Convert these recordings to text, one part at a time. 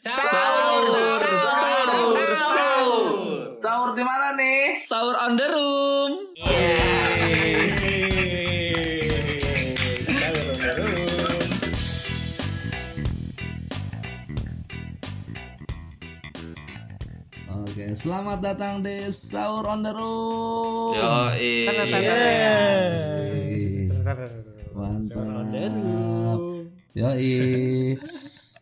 Sahur, sahur, sahur. Sahur di mana nih? Sahur on the room. Sahur on the room. Oke, selamat datang di Sahur on the Room. Yo, Mantap. Yoi.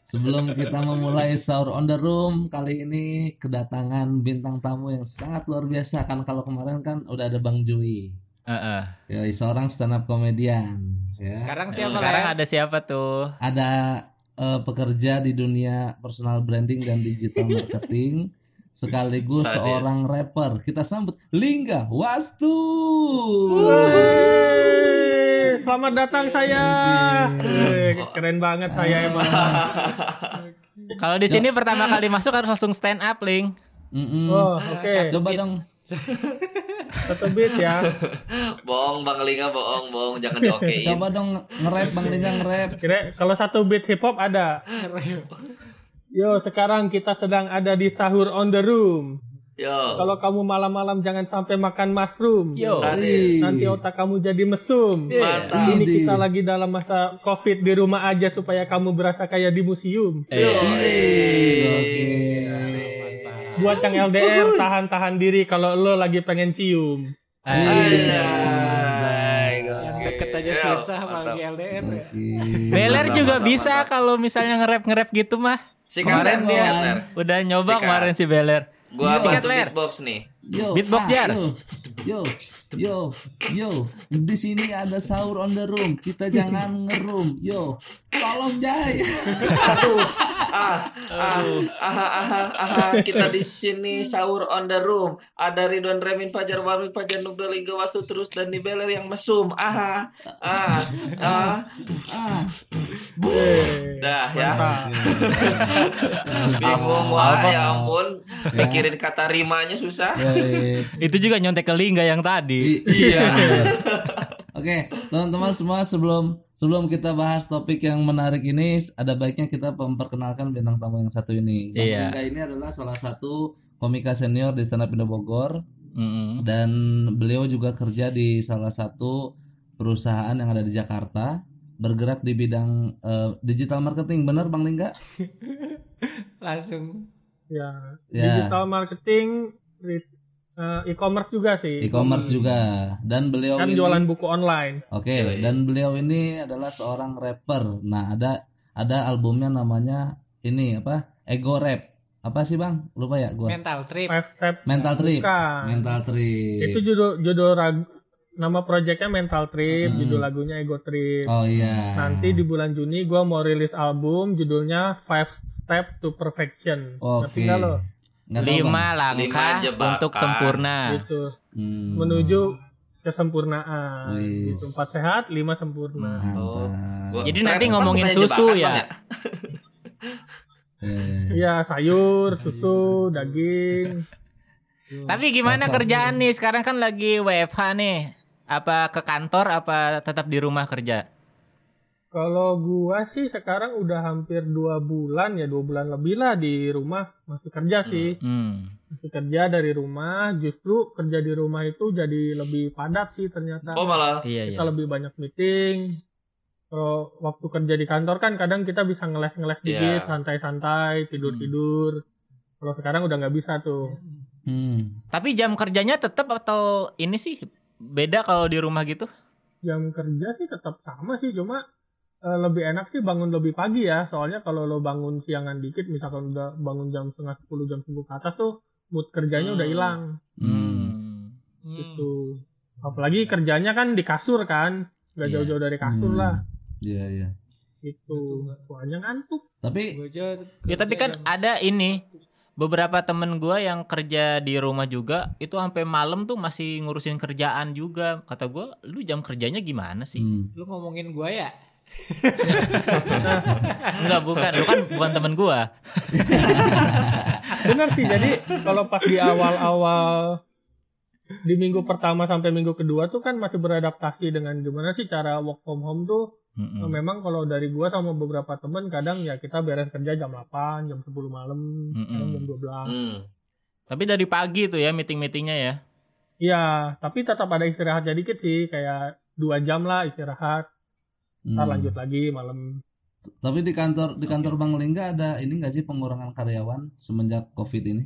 Sebelum kita memulai sahur on the room kali ini kedatangan bintang tamu yang sangat luar biasa kan kalau kemarin kan udah ada Bang Jui. Heeh. Yoi, seorang stand up komedian. Ya. Sekarang siapa Sekarang Len? ada siapa tuh? Ada eh, pekerja di dunia personal branding dan digital marketing sekaligus Tadi. seorang rapper. Kita sambut Lingga Wastu. Wey, Selamat datang saya. Eh, Keren banget saya emang. Kalau di sini pertama kali masuk harus langsung stand up, Ling. Mm-mm. Oh, oke. Coba dong. Satu beat ya. bohong Bang Linga, bohong, bohong, jangan diokein. Coba dong nge-rap Bang Lingga nge-rap. Kira kalau satu beat hip hop ada. Yo, sekarang kita sedang ada di sahur on the room. Yo. Kalau kamu malam-malam jangan sampai makan mushroom. Yo. Nanti otak kamu jadi mesum. Mantap. Ini Idi. kita lagi dalam masa covid di rumah aja supaya kamu berasa kayak di museum. Yo. Oke. Buat yang LDR tahan-tahan diri kalau lo lagi pengen cium. Iya. Yang deket aja Yo, susah apalagi LDR ya. Beler juga mantap, bisa kalau misalnya nge-rap nge-rap gitu mah. Sikat Kemarin dia. Udah nyoba kemarin si Beler. Gua Sikat, bantu Ler. beatbox nih. Yo, Beatbox, ah, Jar. yo, yo, yo, yo. Di sini ada sahur on the room. Kita jangan ngerum. Yo, tolong Jai. Ah, ah, ah, ah, ah, ah, kita di sini sahur on the room. Ada Ridwan Remin Fajar Warmi Fajar Nubda Lingga Wasu terus dan di Beler yang mesum. Ah, ah, ah. Ah, Dah ya. Bingung wah ya ampun. Mikirin kata rimanya susah. Yoi. Itu juga nyontek ke Lingga yang tadi. I- Iya. Oke, teman-teman semua sebelum sebelum kita bahas topik yang menarik ini, ada baiknya kita memperkenalkan bintang tamu yang satu ini. Bang Iya. Lingga ini adalah salah satu komika senior di Stand Up Indo Bogor Mm-mm. dan beliau juga kerja di salah satu perusahaan yang ada di Jakarta, bergerak di bidang eh, digital marketing. Benar Bang Lingga? Langsung Ya, Ya. digital marketing, e-commerce juga sih. E-commerce juga. Dan beliau Kan ini jualan buku online. Oke, Yoi. dan beliau ini adalah seorang rapper. Nah, ada ada albumnya namanya ini apa? Ego Rap. Apa sih, Bang? Lupa ya gua. mental trip. Five steps. Mental Trip. Bukan. Mental Trip. Itu judul judul rag- nama proyeknya Mental Trip, Hmm. judul lagunya Ego Trip. Oh iya. Nanti di bulan Juni gua mau rilis album judulnya Five Step to Perfection. Oke. Ngerti nggak Lima Lima langkah jebakan. untuk sempurna. Gitu. Hmm. Menuju kesempurnaan. Wis. Gitu. Empat sehat, lima sempurna. Mantap. Oh. Gua- Jadi nanti ngomongin susu ya? Bang, Eh, Iya, sayur, susu, daging. Tapi gimana kerjaan nih? Sekarang kan lagi WFH nih. Apa ke kantor apa tetap di rumah kerja? Kalau gua sih sekarang udah hampir dua bulan ya, dua bulan lebih lah di rumah masih kerja sih. Hmm. Masih kerja dari rumah. Justru kerja di rumah itu jadi lebih padat sih ternyata. Oh malah. Iya iya. kita lebih banyak meeting. Kalau waktu kerja di kantor kan kadang kita bisa ngeles-ngeles dikit, Iya. santai-santai, tidur-tidur. Kalau sekarang udah nggak bisa tuh. hmm. Tapi jam kerjanya tetap atau ini sih beda kalau di rumah gitu? Jam kerja sih tetap sama sih, cuma eh, lebih enak sih bangun lebih pagi ya. Soalnya kalau lo bangun siangan dikit, misalkan udah bangun jam setengah sepuluh, jam sepuluh ke atas tuh mood kerjanya udah Hmm. hilang Hmm. gitu. Apalagi kerjanya kan di kasur kan, nggak Iya. jauh-jauh dari kasur Hmm. lah. Iya, iya. Gitu. Soalnya ngantuk. Tapi Gua aja Ya tapi kan ada ini beberapa temen gua yang kerja di rumah juga itu sampai malam tuh masih ngurusin kerjaan juga. Kata gua, lu jam kerjanya gimana sih? hmm. lu ngomongin gua ya? Enggak bukan, lu kan bukan temen gua. Bener sih, jadi kalau pas di awal-awal di minggu pertama sampai minggu kedua tuh kan masih beradaptasi dengan gimana sih cara work from home tuh. Mm-mm. Nah, memang kalau dari gua sama beberapa temen kadang ya kita beres kerja jam 8, jam 10 malam, kadang Mm-mm. jam 12. Hmm. Tapi dari pagi tuh ya meeting-meetingnya ya. Iya, tapi tetap ada istirahatnya dikit sih, kayak dua jam lah istirahat. Ntar Hmm. lanjut lagi malam. Tapi di kantor di kantor Bang Lingga ada ini nggak sih pengurangan karyawan semenjak COVID ini?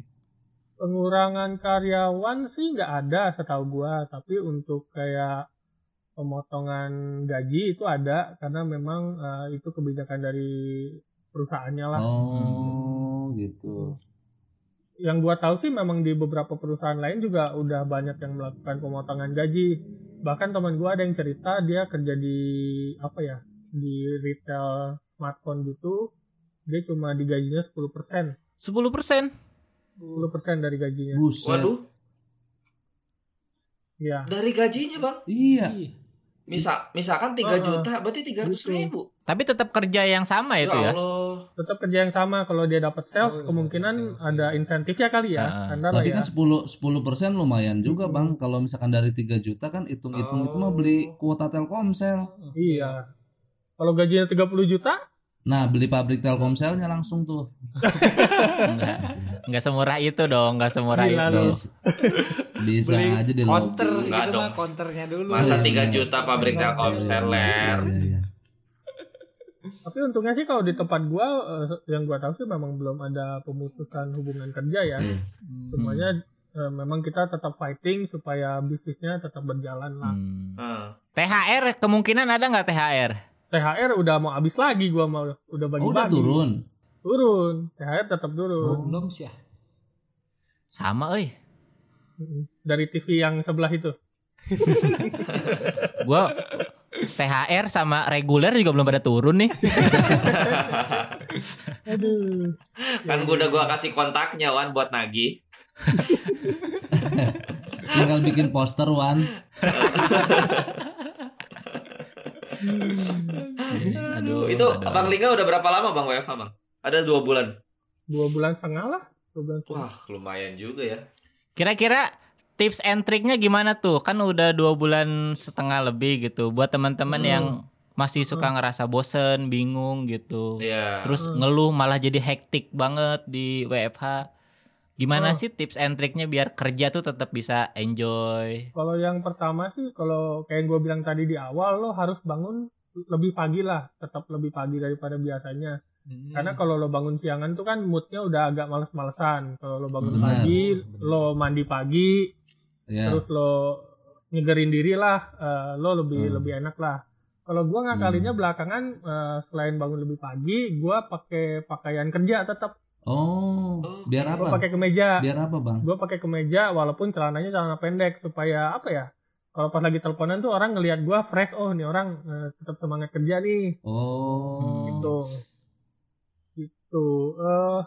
Pengurangan karyawan sih nggak ada setahu gua, tapi untuk kayak pemotongan gaji itu ada karena memang eh, itu kebijakan dari perusahaannya lah. Oh, gitu. Yang gua tahu sih memang di beberapa perusahaan lain juga udah banyak yang melakukan pemotongan gaji. Bahkan teman gua ada yang cerita dia kerja di apa ya di retail smartphone gitu, dia cuma digajinya 10%. 10%. 10% dari gajinya. Buset. Waduh, Iya. dari gajinya bang. Iya. Misal, misalkan 3 Heeh. juta, berarti 300 Gitu. ribu. Tapi tetap kerja yang sama itu ya. Allah. Tetap kerja yang sama kalau dia dapat sales Oh, iya, kemungkinan sales, iya. ada insentifnya kali ya. Ah, Karena Tapi ya, kan 10 10% lumayan juga, Hmm. Bang. Kalau misalkan dari 3 juta kan hitung-hitung itu mah beli kuota Telkomsel. iya. Kalau gajinya 30 juta, Nah, beli pabrik Telkomselnya langsung tuh. Enggak. Enggak semurah itu dong, enggak semurah Gila itu. Bisa, Beli aja di Counter segitu dong. mah counternya dulu. Masa Iya, 3 bener. juta pabrik Telkomsel, Iya, ler. iya, iya. Tapi untungnya sih kalau di tempat gua eh, yang gua tahu sih memang belum ada pemutusan hubungan kerja ya. Iya. Semuanya eh, memang kita tetap fighting supaya bisnisnya tetap berjalan lah. Hmm. Hmm. THR kemungkinan ada nggak THR? THR udah mau habis lagi gua mau udah bagi-bagi. Oh, udah turun. Turun. THR tetap turun. Belum sih ya. Sama euy. Dari TV yang sebelah itu. Gua THR sama reguler juga belum pada turun nih. Aduh. Kan gua udah gua kasih kontaknya Wan buat nagih. Tinggal bikin poster, Wan. Aduh. itu aduh. Abang Lingga udah berapa lama Bang WFH Bang? Ada dua bulan. Dua bulan setengah lah. Dua bulan setengah. Wah, lumayan juga ya. Kira-kira tips and triknya gimana tuh? Kan udah dua bulan setengah lebih gitu. Buat teman-teman Hmm. yang masih suka ngerasa bosen, bingung gitu. Iya. Terus Hmm. ngeluh malah jadi hektik banget di WFH. Gimana Hmm. sih tips and triknya biar kerja tuh tetap bisa enjoy? Kalau yang pertama sih, kalau kayak gue bilang tadi di awal, lo harus bangun lebih pagi lah, tetap lebih pagi daripada biasanya. Hmm. Karena kalau lo bangun siangan tuh kan moodnya udah agak males-malesan. Kalau lo bangun Benar. pagi, lo mandi pagi, Ya. terus lo nyegerin diri lah, eh, lo lebih Hmm. lebih enak lah. Kalau gua ngakalinya belakangan eh, selain bangun lebih pagi, gua pakai pakaian kerja tetap. Oh, biar Gua apa? pakai kemeja. Biar apa, Bang? gue pakai kemeja walaupun celananya celana pendek supaya apa ya kalau pas lagi teleponan tuh orang ngelihat gue fresh oh nih orang eh, tetap semangat kerja nih Oh. gitu gitu eh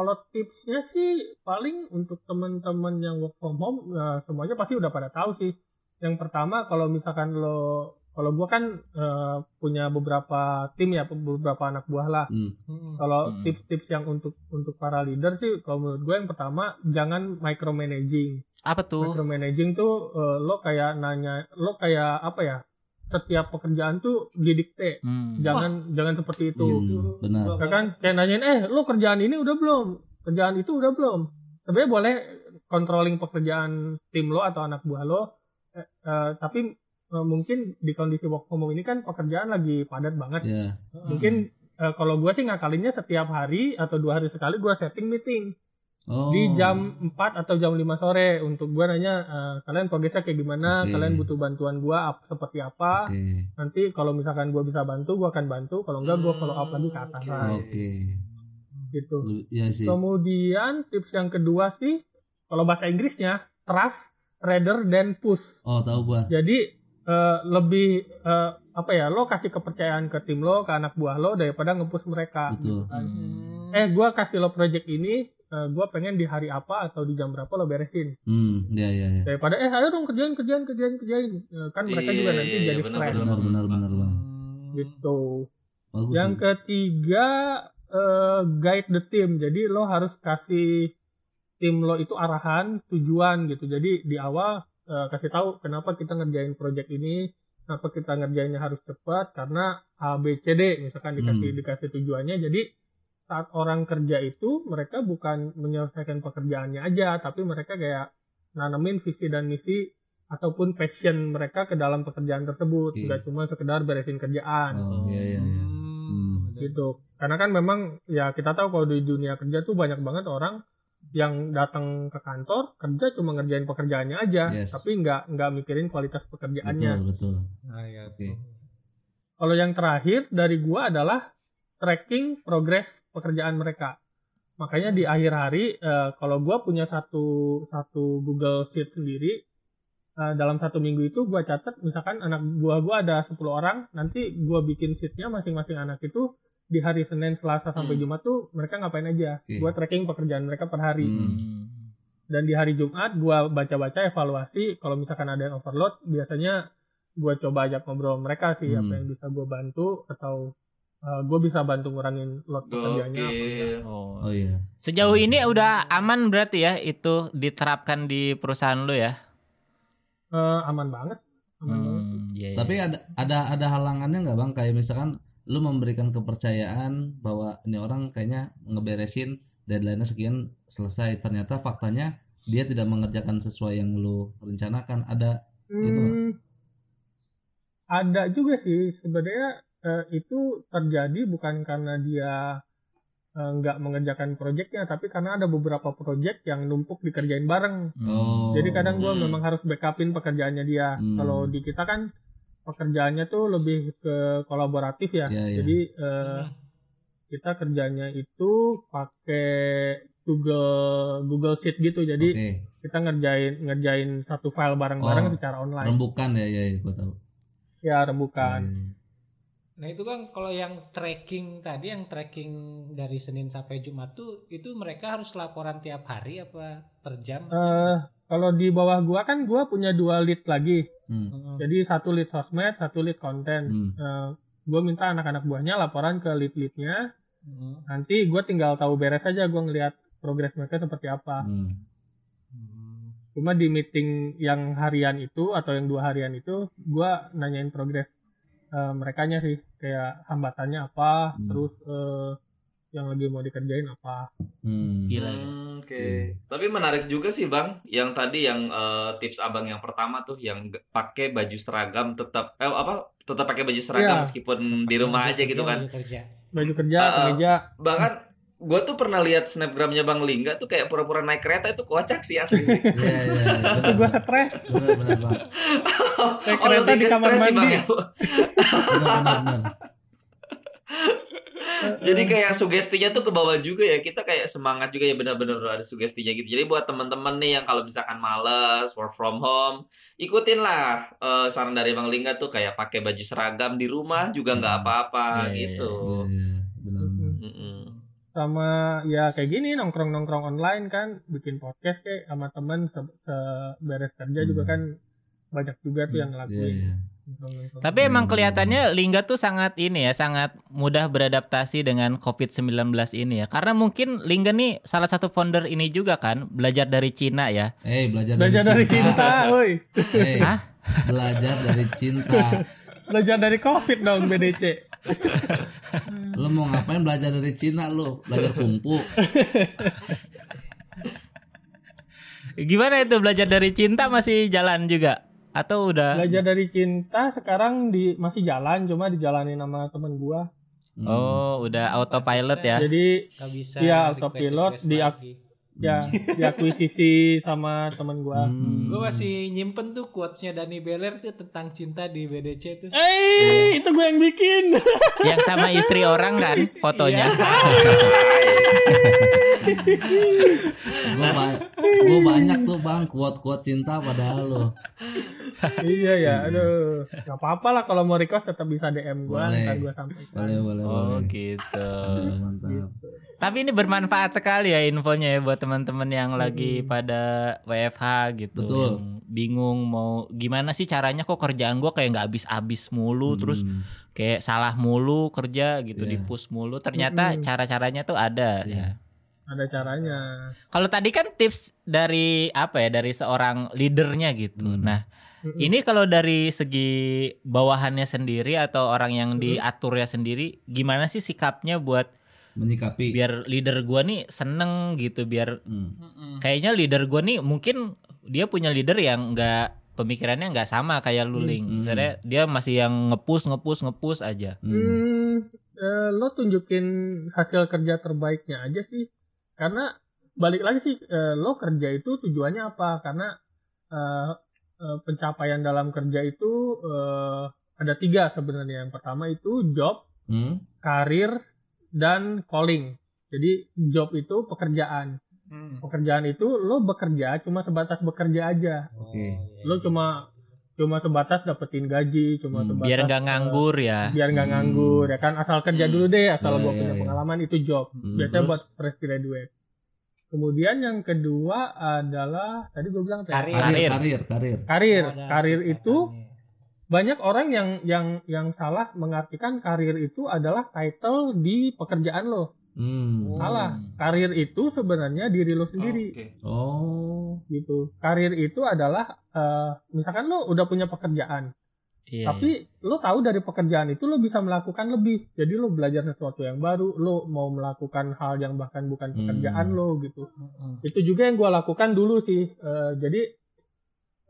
kalau tipsnya sih paling untuk teman-teman yang work from home eh, semuanya pasti udah pada tahu sih yang pertama kalau misalkan lo kalau gue kan eh, punya beberapa tim ya beberapa anak buah lah Hmm. Hmm. kalau Hmm. tips-tips yang untuk untuk para leader sih kalau menurut gue yang pertama jangan micromanaging Apa tuh? micromanaging tuh eh, lo kayak nanya lo kayak apa ya setiap pekerjaan tuh didikte. Hmm. jangan jangan seperti itu. Hmm, benar. ya kan? Kayak nanyain eh lo kerjaan ini udah belum? Kerjaan itu udah belum? Sebenarnya boleh controlling pekerjaan tim lo atau anak buah lo eh, eh, tapi eh, mungkin di kondisi work from home ini kan pekerjaan lagi padat banget. Ya. mungkin eh, kalau gue sih ngakalinnya setiap hari atau dua hari sekali gue setting meeting Oh. di jam 4 atau jam 5 sore untuk gue nanya eh, kalian progresnya kayak gimana Oke. kalian butuh bantuan gue ap- seperti apa Oke. nanti kalau misalkan gue bisa bantu gue akan bantu kalau enggak gue follow up lagi ke atas Oke. Oke. gitu Iya sih. kemudian tips yang kedua sih kalau bahasa Inggrisnya trust rather than push Oh, tahu gua. jadi eh, lebih eh, apa ya lo kasih kepercayaan ke tim lo ke anak buah lo daripada nge-push mereka Betul. Hmm. Eh gue kasih lo project ini eh, gue pengen di hari apa atau di jam berapa lo beresin Hmm, ya ya ya. daripada eh ayo dong kerjain kerjain kerjain kerjain Eh, kan mereka Iya, juga nanti iya, jadi benar, stres Benar benar benar, Bang. gitu Bagus. yang sih. ketiga eh, guide the team jadi lo harus kasih tim lo itu arahan tujuan gitu jadi di awal eh, kasih tahu kenapa kita ngerjain project ini kenapa kita ngerjainnya harus cepat karena A B C D misalkan dikasih Hmm. dikasih tujuannya jadi saat orang kerja itu mereka bukan menyelesaikan pekerjaannya aja tapi mereka kayak nanamin visi dan misi ataupun passion mereka ke dalam pekerjaan tersebut nggak cuma sekedar beresin kerjaan Oh, iya iya iya. Hmm. gitu karena kan memang ya kita tahu kalau di dunia kerja tuh banyak banget orang yang datang ke kantor kerja cuma ngerjain pekerjaannya aja Yes. tapi nggak nggak mikirin kualitas pekerjaannya Betul, betul. Ah, iya, Oke. tuh. kalau yang terakhir dari gua adalah tracking progres pekerjaan mereka makanya di akhir hari eh, kalau gua punya satu satu Google Sheet sendiri eh, dalam satu minggu itu gua catat misalkan anak gua gua ada 10 orang nanti gua bikin sheetnya masing-masing anak itu di hari Senin, Selasa sampai Hmm. Jumat tuh mereka ngapain aja Oke. gua tracking pekerjaan mereka per hari Hmm. dan di hari Jumat gua baca-baca evaluasi kalau misalkan ada yang overload biasanya gua coba ajak ngobrol mereka sih Hmm. apa yang bisa gua bantu atau uh, gua bisa bantu ngurangin load pekerjaannya. Oh. Oh iya. Sejauh ini udah aman berarti ya itu diterapkan di perusahaan lu ya? Eh, aman banget aman banget Hmm, iya, iya. Tapi ada ada ada halangannya nggak bang? Kayak misalkan lu memberikan kepercayaan bahwa ini orang kayaknya ngeberesin deadline-nya sekian selesai. Ternyata faktanya dia tidak mengerjakan sesuai yang lu rencanakan. Ada Gitu. Hmm, ada juga sih sebenarnya eh, itu terjadi bukan karena dia eh, nggak mengerjakan proyeknya tapi karena ada beberapa proyek yang numpuk dikerjain bareng oh. Jadi kadang gue Hmm. memang harus backupin pekerjaannya dia. Hmm. Kalau di kita kan pekerjaannya tuh lebih ke kolaboratif ya. Iya, iya. Jadi eh, kita kerjanya itu pakai Google Google Sheet gitu. Jadi Oke. kita ngerjain ngerjain satu file bareng-bareng Oh, secara online. Rembukan ya ya, ya gue tahu. Ya rembukan. Iya, iya. Nah itu bang, kalau yang tracking tadi, yang tracking dari Senin sampai Jumat tuh, itu mereka harus laporan tiap hari apa per jam? Eh, kalau di bawah gua kan gua punya dua lead lagi. Hmm. Heeh. Jadi satu lead sosmed, satu lead konten. Hmm. Eh, gua minta anak-anak buahnya laporan ke lead-leadnya. Heeh. Nanti gua tinggal tahu beres aja gua ngelihat progres mereka seperti apa. Hmm. Hmm. Cuma di meeting yang harian itu atau yang dua harian itu gua nanyain progres eh, merekanya sih kayak hambatannya apa, Hmm. terus eh, yang lagi mau dikerjain apa. Hmm. Gila. Hmm, Oke. Iya. Tapi menarik juga sih Bang, yang tadi yang eh, tips Abang yang pertama tuh yang pakai baju seragam tetap eh apa? Tetap pakai baju seragam Iya. meskipun di rumah Baju aja gitu kerja, kan. baju kerja. Baju kerja, kemeja. Bahkan gue tuh pernah lihat snapgramnya Bang Lingga tuh kayak pura-pura naik kereta itu kocak sih asli. Iya iya. iya. Itu Bang. stres. Benar benar bang. Naik oh, kereta di kamar stres sih, Bang, mandi. ya. Benar benar benar. Jadi kayak sugestinya tuh ke bawah juga ya. Kita kayak semangat juga ya benar-benar ada sugestinya gitu. Jadi buat teman-teman nih yang kalau misalkan males work from home, ikutin lah eh, saran dari Bang Lingga tuh kayak pakai baju seragam di rumah juga nggak Hmm. apa-apa Iya, iya, gitu. Iya iya. Sama ya kayak gini nongkrong nongkrong online kan bikin podcast kayak sama temen se- seberes kerja juga Hmm. kan banyak juga tuh yang Iya ngelakuin iya. nongkrong-nongkrong. Tapi emang kelihatannya Lingga tuh sangat ini ya, sangat mudah beradaptasi dengan COVID-19 ini ya. Karena mungkin Lingga nih salah satu founder ini juga kan, belajar dari Cina ya. Eh belajar, belajar dari cinta, woi Eh, Hah? belajar dari cinta. Belajar dari covid dong BDC Lu mau ngapain belajar dari Cina lu? Belajar kungfu. Gimana itu belajar dari cinta masih jalan juga? Atau udah? belajar dari cinta sekarang di masih jalan cuma dijalanin sama temen gua Hmm. Oh, udah autopilot ya. jadi bisa. Iya, request- autopilot di lagi. Ya diakuisisi sama temen gua Hmm. Gue masih nyimpen tuh quotesnya Dani Beler tuh tentang cinta di BDC tuh. eh itu gue yang bikin Yang sama istri orang kan fotonya. Gua, ba- gua banyak tuh bang kuat-kuat cinta padahal lo. iya ya aduh nggak apa-apa lah kalau mau request tetap bisa DM gua Boleh. ntar gua sampaikan Boleh boleh Oh boleh. gitu. Mantap. Tapi ini bermanfaat sekali ya infonya ya buat teman-teman yang lagi pada WFH gitu. Betul. Yang bingung mau gimana sih caranya kok kerjaan gua kayak nggak habis-habis mulu terus Hmm. kayak salah mulu kerja gitu Iya. di push mulu ternyata Mm-mm. cara-caranya tuh ada Iya. ya ada caranya. Kalau tadi kan tips dari apa ya dari seorang leadernya gitu. Hmm. Nah, Mm-mm. ini kalau dari segi bawahannya sendiri atau orang yang diaturnya sendiri, gimana sih sikapnya buat menyikapi biar leader gua nih seneng gitu, biar Hmm. kayaknya leader gua nih mungkin dia punya leader yang nggak pemikirannya nggak sama kayak Luling. Hmm. Misalnya dia masih yang ngepush ngepush ngepush aja. Hmm. Hmm, eh, lo tunjukin hasil kerja terbaiknya aja sih. Karena balik lagi sih, eh, lo kerja itu tujuannya apa? Karena eh, eh, pencapaian dalam kerja itu eh, ada tiga sebenarnya. Yang pertama itu job, Hmm. karir, dan calling. Jadi job itu pekerjaan. Hmm. Pekerjaan itu lo bekerja cuma sebatas bekerja aja. Oh, Oke. iya. Lo cuma cuma sebatas dapetin gaji, cuma Hmm, sebatas Biar nggak eh, nganggur ya. biar nggak Hmm. nganggur ya kan asal kerja Hmm. dulu deh asal Ya, gua ya, punya ya. pengalaman itu job Hmm, biasanya terus? buat fresh graduate kemudian yang kedua adalah tadi gue bilang ya? Karir. karir karir karir karir Oh, karir itu tingkatannya. Banyak orang yang yang yang salah mengartikan karir itu adalah title di pekerjaan lo hmm. salah karir itu sebenarnya diri lo sendiri Oke. oh gitu karir itu adalah eh, misalkan lo udah punya pekerjaan Iya, Tapi lo tahu dari pekerjaan itu lo bisa melakukan lebih. Jadi lo belajar sesuatu yang baru, lo mau melakukan hal yang bahkan bukan pekerjaan Hmm. lo gitu. Mm-mm. Itu juga yang gue lakukan dulu sih. Eh, jadi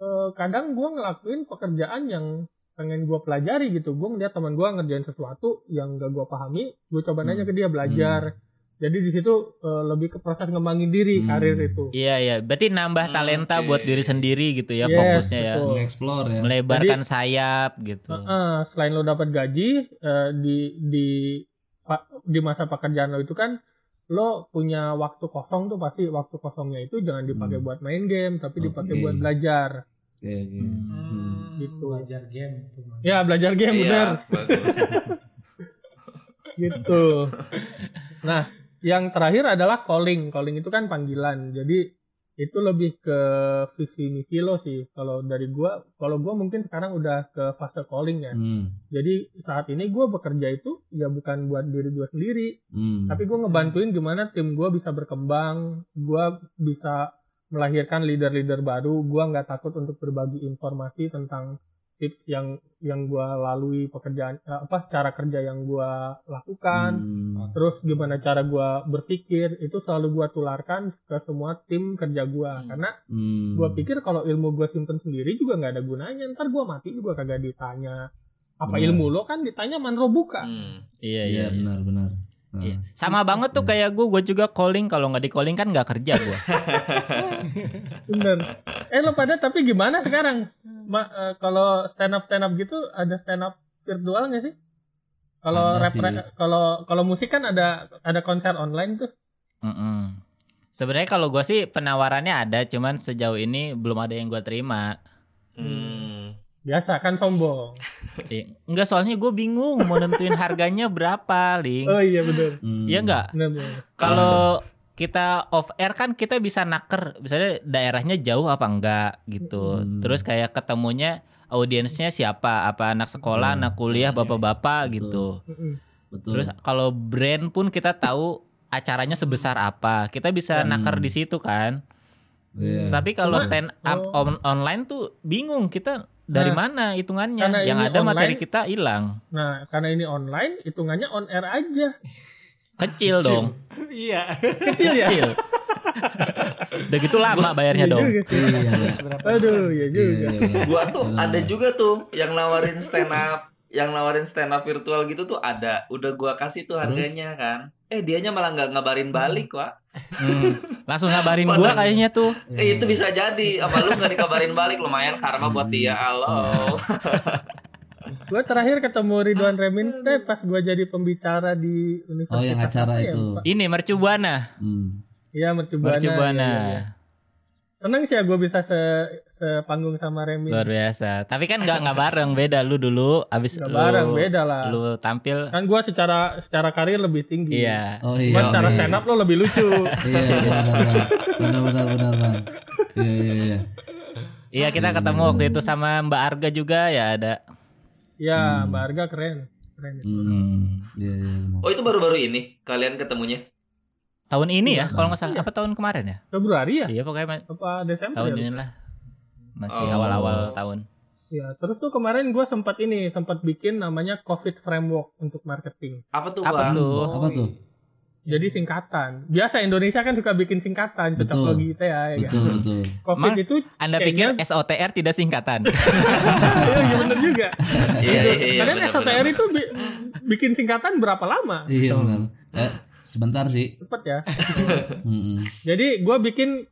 eh, kadang gue ngelakuin pekerjaan yang pengen gue pelajari gitu. Gue ngeliat teman gue ngerjain sesuatu yang gak gue pahami, gue coba nanya Hmm. ke dia belajar. Jadi di situ eh, lebih ke proses ngembangin diri Hmm. karir itu. Iya iya, berarti nambah Hmm, talenta oke. buat diri sendiri gitu ya Yes, fokusnya ya. mengeksplor ya Melebarkan sayap gitu. Heeh, selain lo dapat gaji eh, di di di masa pekerjaan lo itu kan lo punya waktu kosong tuh pasti waktu kosongnya itu jangan dipakai Hmm. buat main game tapi dipakai buat belajar Oke, oke. Hmm. Hmm. Gitu. Belajar game ya belajar game Iya, bener bagus. gitu nah yang terakhir adalah calling calling itu kan panggilan jadi itu lebih ke visi misi lo sih kalau dari gua kalau gua mungkin sekarang udah ke fase calling ya Hmm. jadi saat ini gua bekerja itu ya bukan buat diri gua sendiri Hmm. tapi gue ngebantuin gimana tim gue bisa berkembang gue bisa melahirkan leader-leader baru gue nggak takut untuk berbagi informasi tentang tips yang yang gue lalui pekerjaan eh, apa cara kerja yang gue lakukan Hmm. terus gimana cara gue berpikir itu selalu gue tularkan ke semua tim kerja gue Hmm. karena Hmm. gue pikir kalau ilmu gue simpen sendiri juga nggak ada gunanya ntar gue mati juga kagak ditanya apa Benar. ilmu lo kan ditanya manro buka Hmm. Iya Iya iya. iya. benar benar. Iya. Sama banget tuh kayak gue, gue juga calling kalau nggak di calling kan nggak kerja gue. Bener. Eh lo pada tapi gimana sekarang? Ma, eh, kalau stand up stand up gitu ada stand up virtual nggak sih? Kalau rap kalau kalau musik kan ada ada konser online tuh. Mm-mm. Sebenarnya kalau gue sih penawarannya ada, cuman sejauh ini belum ada yang gue terima. Hmm. Biasa kan sombong. Eh, Enggak soalnya gue bingung mau nentuin harganya berapa, Ling. Oh iya bener. hmm. Iya enggak? Bener, bener. Kalau kita off air kan kita bisa naker, misalnya daerahnya jauh apa enggak gitu. Hmm. Terus kayak ketemunya audiensnya siapa? Apa anak sekolah, Hmm. anak kuliah, bapak-bapak Betul. gitu. Betul. Terus kalau brand pun kita tahu acaranya sebesar apa. Kita bisa Hmm. naker di situ kan. Iya. Tapi kalau stand up oh. on- online tuh bingung kita dari Nah, mana hitungannya. karena Yang ada materi online- kita hilang. Nah karena ini online hitungannya on air aja. Kecil dong. Iya. Kecil ya. Kecil. Udah gitu lama bayarnya Iya dong. Iya. Aduh ya Iya, juga. iya. Gua tuh ada juga tuh yang nawarin stand up, yang nawarin stand up virtual gitu tuh ada. Udah gua kasih tuh harganya kan. Eh dianya malah nggak ngabarin balik, Wak. Hmm. Langsung ngabarin gua kayaknya tuh. Eh itu bisa jadi. Apa lu nggak dikabarin balik lumayan karma buat dia. Halo. Gue terakhir ketemu Ridwan Remin teh pas gue jadi pembicara di universitas. Oh, yang acara ya, itu. Pak? Ini mercubuana. Hmm. Iya mercubuana. Mercubuana. iya, iya, iya. Seneng sih ya gue bisa se sepanggung sama Remin. Luar biasa. Tapi kan nggak nggak bareng, beda lu dulu abis Gak lu bareng beda lah. lu tampil Kan gue secara secara karir lebih tinggi. iya. Oh Cuman iya. secara oke. stand up lo lebih lucu. Iya, iya benar. Benar benar benar. Iya iya iya. Iya, kita ketemu waktu itu sama Mbak Arga juga ya ada. ya Hmm. Mbak Arga keren. Keren. Hmm. Iya iya benar. Oh itu baru-baru ini kalian ketemunya? Tahun ini ya, Iya. kalau nggak salah Iya. apa tahun kemarin ya? Februari ya Iya pokoknya apa Desember tahun ya? ini lah. Masih Oh. awal-awal tahun. Ya, terus tuh kemarin gue sempat ini, sempat bikin namanya COVID framework untuk marketing. Apa tuh, Apa Bang? tuh? Apa tuh? Jadi singkatan. Biasa Indonesia kan suka bikin singkatan, Betul. logi kita ya. ya. Betul, betul. COVID itu Anda kayaknya- pikir SOTR tidak singkatan? Iya, iya bener juga. Iya, iya, iya. Kalian benar, SOTR benar. itu bi- bikin singkatan berapa lama? Iya benar. Sebentar sih. Cepet ya. Jadi gue bikin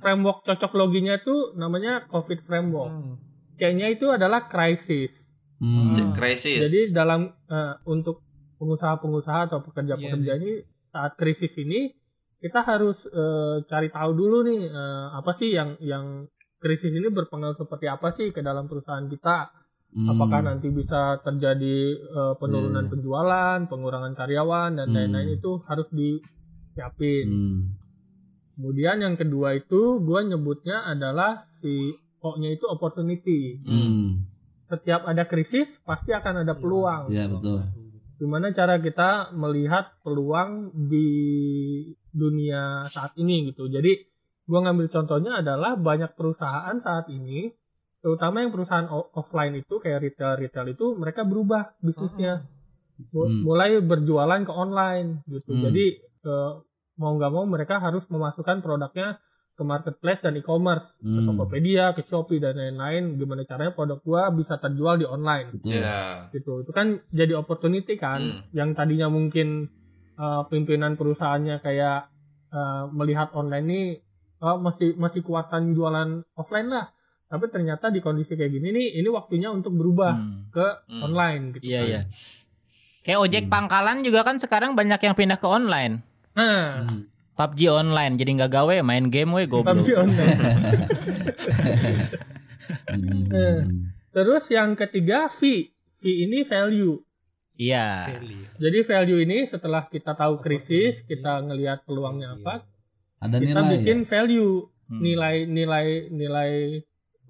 framework cocok loginya tuh namanya COVID framework. Hmm. C-nya itu adalah crisis. Hmm. Krisis. Jadi dalam eh, untuk pengusaha-pengusaha atau pekerja-pekerja Iya, ini saat krisis ini kita harus eh, cari tahu dulu nih eh, apa sih yang yang krisis ini berpengaruh seperti apa sih ke dalam perusahaan kita. Hmm. Apakah nanti bisa terjadi eh, penurunan Iya. penjualan, pengurangan karyawan dan Hmm. lain-lain itu harus disiapin. Hmm. Kemudian yang kedua itu gue nyebutnya adalah si O-nya itu opportunity. Hmm. Setiap ada krisis pasti akan ada peluang. Iya betul. Gimana cara kita melihat peluang di dunia saat ini gitu. Jadi gua ngambil contohnya adalah banyak perusahaan saat ini, terutama yang perusahaan offline itu kayak retail-retail itu mereka berubah bisnisnya. Mu- Hmm. Mulai berjualan ke online gitu. Hmm. Jadi mau nggak mau mereka harus memasukkan produknya ke marketplace dan e-commerce, ke Hmm. Tokopedia, ke Shopee dan lain-lain. Gimana caranya produk gua bisa terjual di online. Iya. gitu itu kan jadi opportunity kan Hmm. yang tadinya mungkin uh, pimpinan perusahaannya kayak uh, melihat online ini uh, masih masih kuatan jualan offline lah tapi ternyata di kondisi kayak gini nih ini waktunya untuk berubah Hmm. ke Hmm. online gitu Iya kan. iya. Kayak ojek Hmm. pangkalan juga kan sekarang banyak yang pindah ke online. nah Hmm. PUBG online jadi nggak gawe main game we goblok. PUBG online Hmm. Eh. terus yang ketiga fee fee ini value Iya. Value. jadi value ini setelah kita tahu krisis kita ngelihat peluangnya apa Ada kita nilai. bikin ya? value Hmm. nilai nilai nilai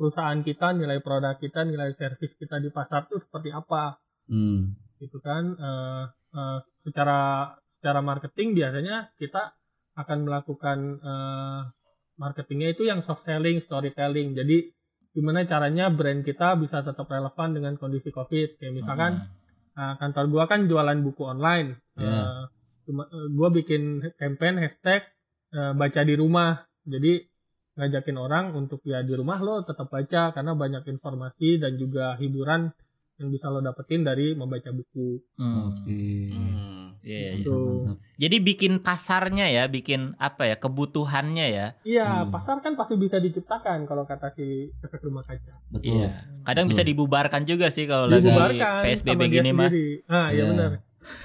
perusahaan kita, nilai produk kita, nilai servis kita di pasar tuh seperti apa Hmm. gitu kan? Eh, eh, secara secara marketing biasanya kita akan melakukan eh, marketingnya itu yang soft selling, storytelling. Jadi gimana caranya brand kita bisa tetap relevan dengan kondisi covid? Kayak misalkan Hmm. eh, kantor gua kan jualan buku online. Ya. Eh, cuma eh, gua bikin campaign hashtag eh, baca di rumah. Jadi ngajakin orang untuk ya di rumah lo tetap baca karena banyak informasi dan juga hiburan yang bisa lo dapetin dari membaca buku. Hmm. Oke. Hmm. Iya, iya. Gitu. Mantap. Jadi bikin pasarnya ya, bikin apa ya kebutuhannya ya. Iya, Hmm. pasar kan pasti bisa diciptakan kalau kata si efek rumah kaca. Betul. Iya. Kadang Betul. bisa dibubarkan juga sih kalau lagi Dibubarkan PSBB gini mah. Ah, iya Iya. benar.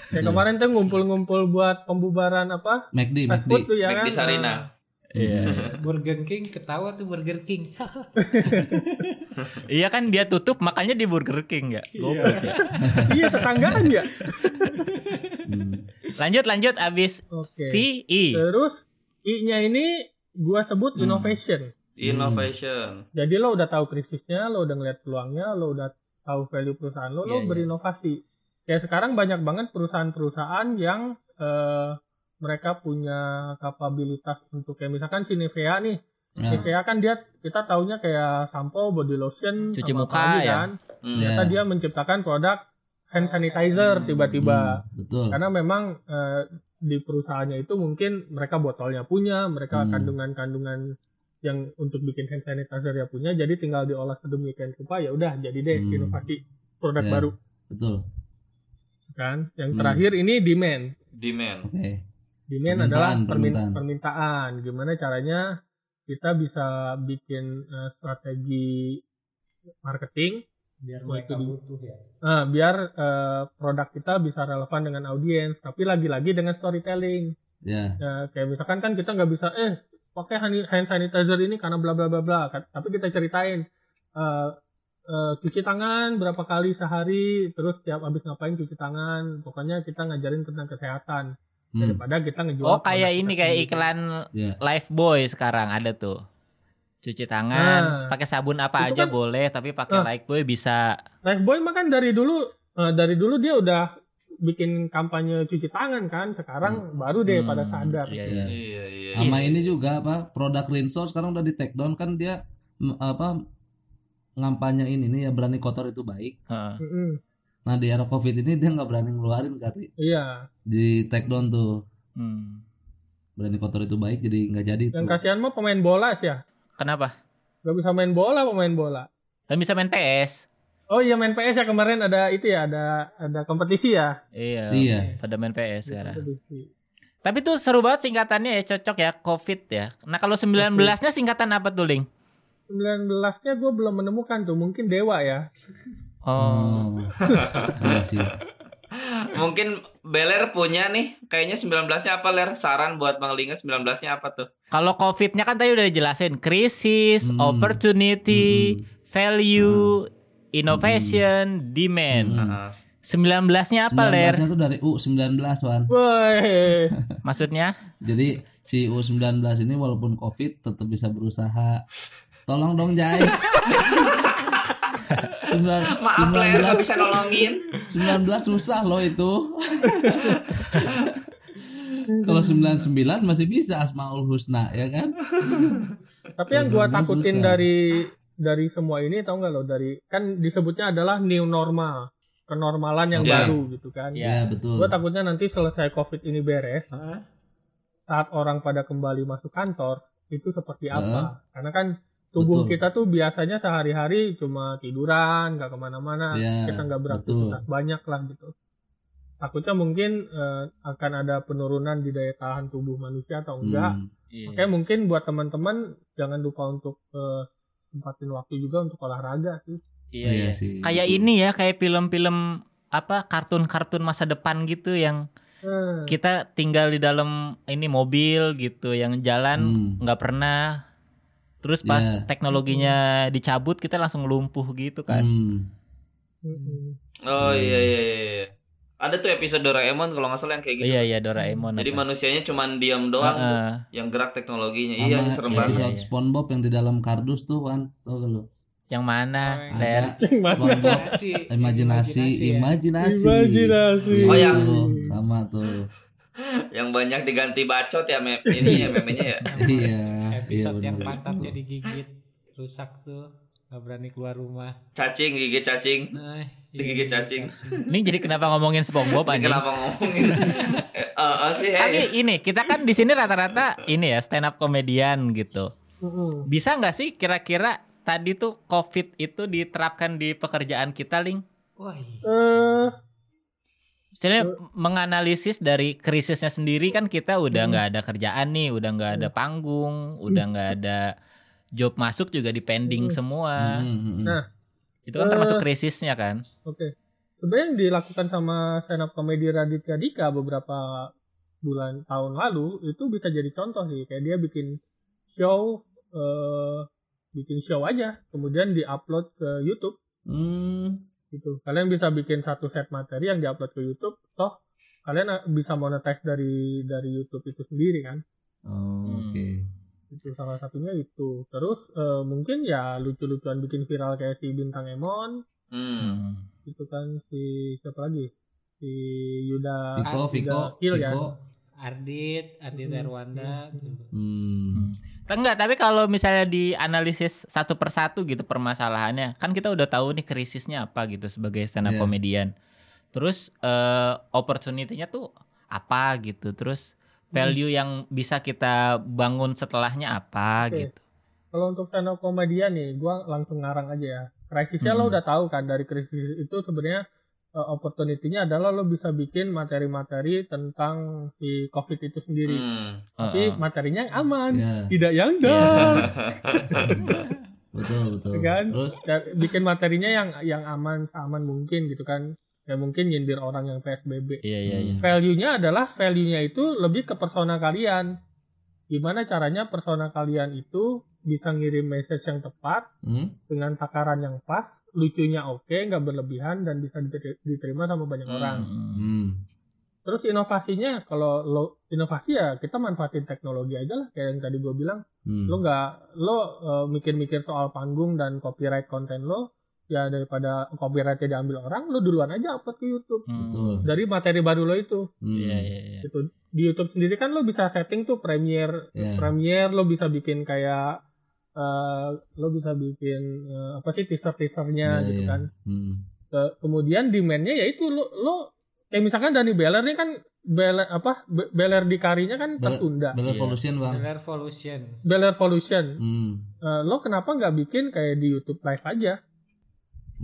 Kayak kemarin tuh ngumpul-ngumpul buat pembubaran apa? McD, McD. food tuh ya McD kan. Sarina. Iya. Burger King ketawa tuh Burger King. Iya kan dia tutup makanya di Burger King ya. Goblok ya. iya, tetanggaan ya. Hmm. Lanjut lanjut abis Oke. VI. Terus I-nya ini gua sebut Hmm. innovation. Innovation. Jadi lo udah tahu krisisnya, lo udah ngeliat peluangnya, lo udah tahu value perusahaan lo, Iya, lo iya. berinovasi. Kayak sekarang banyak banget perusahaan-perusahaan yang eh, mereka punya kapabilitas untuk kayak misalkan si Nivea nih. Nah, Nivea kan dia kita taunya kayak sampo, body lotion, Cuci sama muka, ya. kan. Hmm. Ya. Ternyata dia menciptakan produk hand sanitizer Hmm. tiba-tiba. hmm, betul. Karena memang eh, di perusahaannya itu mungkin mereka botolnya punya, mereka Hmm. kandungan-kandungan yang untuk bikin hand sanitizer ya punya, jadi tinggal diolah sedemikian rupa ya udah jadi deh Hmm. inovasi produk Ya. baru Betul. kan. Yang Hmm. terakhir ini demand. Demand. Oke. Demand Permintaan, adalah permin- permintaan. permintaan. Gimana caranya kita bisa bikin eh, strategi marketing Biar mereka itu butuh ya. eh, biar eh, produk kita bisa relevan dengan audiens, tapi lagi-lagi dengan storytelling. Ya. Ya, kayak misalkan kan kita nggak bisa eh pakai hand sanitizer ini karena bla bla bla bla tapi kita ceritain eh eh, cuci tangan berapa kali sehari terus tiap habis ngapain cuci tangan pokoknya kita ngajarin tentang kesehatan Hmm. daripada kita ngejual Oh kayak ini kayak sendiri. iklan Ya. Life Boy sekarang ada tuh. Cuci tangan, Nah, pakai sabun apa aja kan- boleh, tapi pakai Nah. Life Boy bisa. Lifebuoy mah kan dari dulu eh, dari dulu dia udah bikin kampanye cuci tangan kan sekarang baru deh Hmm, pada sadar Iya, Iya. Iya iya. Sama ini juga apa produk Rinso sekarang udah di take down kan dia apa ngampanya ini nih ya berani kotor itu baik. Heeh. Nah di era covid ini dia nggak berani ngeluarin kali iya di take down tuh Hmm. berani kotor itu baik jadi nggak jadi yang tuh. kasihan mah pemain bola sih ya Kenapa? Gak bisa main bola pemain bola Dan bisa main PS. oh iya main PS ya kemarin ada itu ya ada ada kompetisi ya Iya. Iya. Pada main PS sekarang. kompetisi Tapi tuh seru banget singkatannya ya, cocok ya, COVID ya. Nah, kalau 19-nya singkatan apa tuh, Ling? 19-nya gue belum menemukan tuh mungkin dewa ya Oh. Oh. Iya sih. Mungkin Beler punya nih, kayaknya 19-nya apa Ler? Saran buat Bang Linga 19-nya apa tuh? Kalau COVID-nya kan tadi udah dijelasin, krisis, Hmm. opportunity, Hmm. value, innovation, demand. Hmm. Heeh. 19-nya apa, Ler? 19 tuh dari U19 Wan. Woi, Maksudnya? Jadi si U19 ini walaupun Covid tetap bisa berusaha. Tolong dong Jai. Sembilan- Maaf Ler, nggak 19 bisa nolongin. 19 susah loh itu. Kalau 99 masih bisa Asmaul Husna ya kan? tapi yang gua 19 takutin susah. dari dari semua ini tau nggak lo dari kan disebutnya adalah new normal kenormalan yang Iya. baru gitu kan Iya. Ya, betul. gue takutnya nanti selesai covid ini beres saat orang pada kembali masuk kantor itu seperti apa karena kan tubuh Betul. kita tuh biasanya sehari-hari cuma tiduran nggak ke mana-mana Iya, kita nggak beraktivitas banyak lah gitu takutnya mungkin eh, akan ada penurunan di daya tahan tubuh manusia atau enggak Hmm. Iya. Oke mungkin buat teman-teman jangan lupa untuk eh, sempatin waktu juga untuk olahraga sih. Iya, Iya iya. sih. Kayak ini ya, kayak film-film apa kartun-kartun masa depan gitu yang Eh, kita tinggal di dalam ini mobil gitu yang jalan Hmm. nggak pernah terus pas Iya. teknologinya dicabut kita langsung lumpuh gitu kan Hmm. Oh Iya, iya iya iya. Ada tuh episode Doraemon kalau nggak salah yang kayak gitu. iya iya Doraemon Jadi apa. manusianya cuma diam doang, tuh, Heeh. yang gerak teknologinya. Sama iya, serem iya, banget. iya. episode SpongeBob yang di dalam kardus tuh Wan. Tahu gak lu? yang mana Oh, Ler Ada Yang mana? SpongeBob Imajinasi. imajinasi, ya. imajinasi. Imajinasi. Oh, yang- sama tuh. Yang banyak diganti bacot ya meme ini ya memenya ya. iya. Episode iya yang benar. pantatnya digigit rusak tuh nggak berani keluar rumah. Cacing gigit cacing. Nah, Digigit cacing. ini jadi kenapa ngomongin SpongeBob anjing kenapa ngomongin? Eh, eh, sih, tapi ini kita kan di sini rata-rata ini ya stand up komedian gitu bisa nggak sih kira-kira tadi tuh covid itu diterapkan di pekerjaan kita Ling Wah, iya. Eh, Misalnya menganalisis dari krisisnya sendiri kan kita udah nggak ada kerjaan nih, udah nggak ada panggung, udah nggak ada job masuk juga di pending semua. Hmm, hmm, hmm. Nah. Itu kan termasuk krisisnya kan? Oke. Sebenarnya yang dilakukan sama stand up komedi Raditya Dika beberapa bulan tahun lalu itu bisa jadi contoh sih. Kayak dia bikin show eh bikin show aja, kemudian diupload ke YouTube Hmm. Gitu. Kalian bisa bikin satu set materi yang diupload ke YouTube, toh kalian eh, bisa monetize dari dari YouTube itu sendiri kan. Oh, Hmm. oke. Itu salah satunya itu. Terus eh, mungkin ya lucu-lucuan bikin viral kayak si Bintang Emon, Hmm. Hmm. itu kan si siapa lagi? Si Yuda Viko, Yuda Viko, ya. Viko. Ardit, Ardit Hmm. Erwanda. Hmm. Enggak, tapi kalau misalnya dianalisis satu persatu gitu permasalahannya, kan kita udah tahu nih krisisnya apa gitu sebagai stand up Iya. komedian. Terus eh opportunity-nya tuh apa gitu. Terus value yang bisa kita bangun setelahnya apa Oke. gitu. Kalau untuk stand up komedian nih, gua langsung ngarang aja ya. Krisisnya lo Hmm. udah tahu kan dari krisis itu sebenarnya eh, opportunity-nya adalah lo bisa bikin materi-materi tentang si COVID itu sendiri. Hmm. Tapi Heeh. materinya yang aman, Ya, tidak yang Iya. dark. betul betul. Kan? Terus bikin materinya yang yang aman seaman mungkin gitu kan. Ya mungkin nyindir orang yang PSBB. Iya iya iya. Hmm. Value-nya adalah value-nya itu lebih ke persona kalian. Gimana caranya persona kalian itu bisa ngirim message yang tepat hmm? dengan takaran yang pas, lucunya oke, nggak berlebihan dan bisa diter- diterima sama banyak Hmm. orang. Hmm. Terus inovasinya, kalau lo inovasi ya kita manfaatin teknologi aja lah, kayak yang tadi gue bilang. Hmm. Lo nggak, lo eh, mikir-mikir soal panggung dan copyright konten lo, ya daripada copyrightnya diambil orang lo duluan aja upload ke YouTube Hmm. Betul. dari materi baru lo itu Hmm. Iya iya iya. gitu di YouTube sendiri kan lo bisa setting tuh Premiere Iya. Premiere lo bisa bikin kayak eh, lo bisa bikin eh, apa sih teaser teasernya Iya, gitu iya. kan Hmm. Ke- kemudian demandnya ya itu lo lo kayak misalkan Dani Beller nih kan Beller apa Be- Beller di karinya kan Beller- tertunda Bell Iya. Evolution bang. Revolution. Beller Evolution Hmm. Eh, lo kenapa nggak bikin kayak di YouTube live aja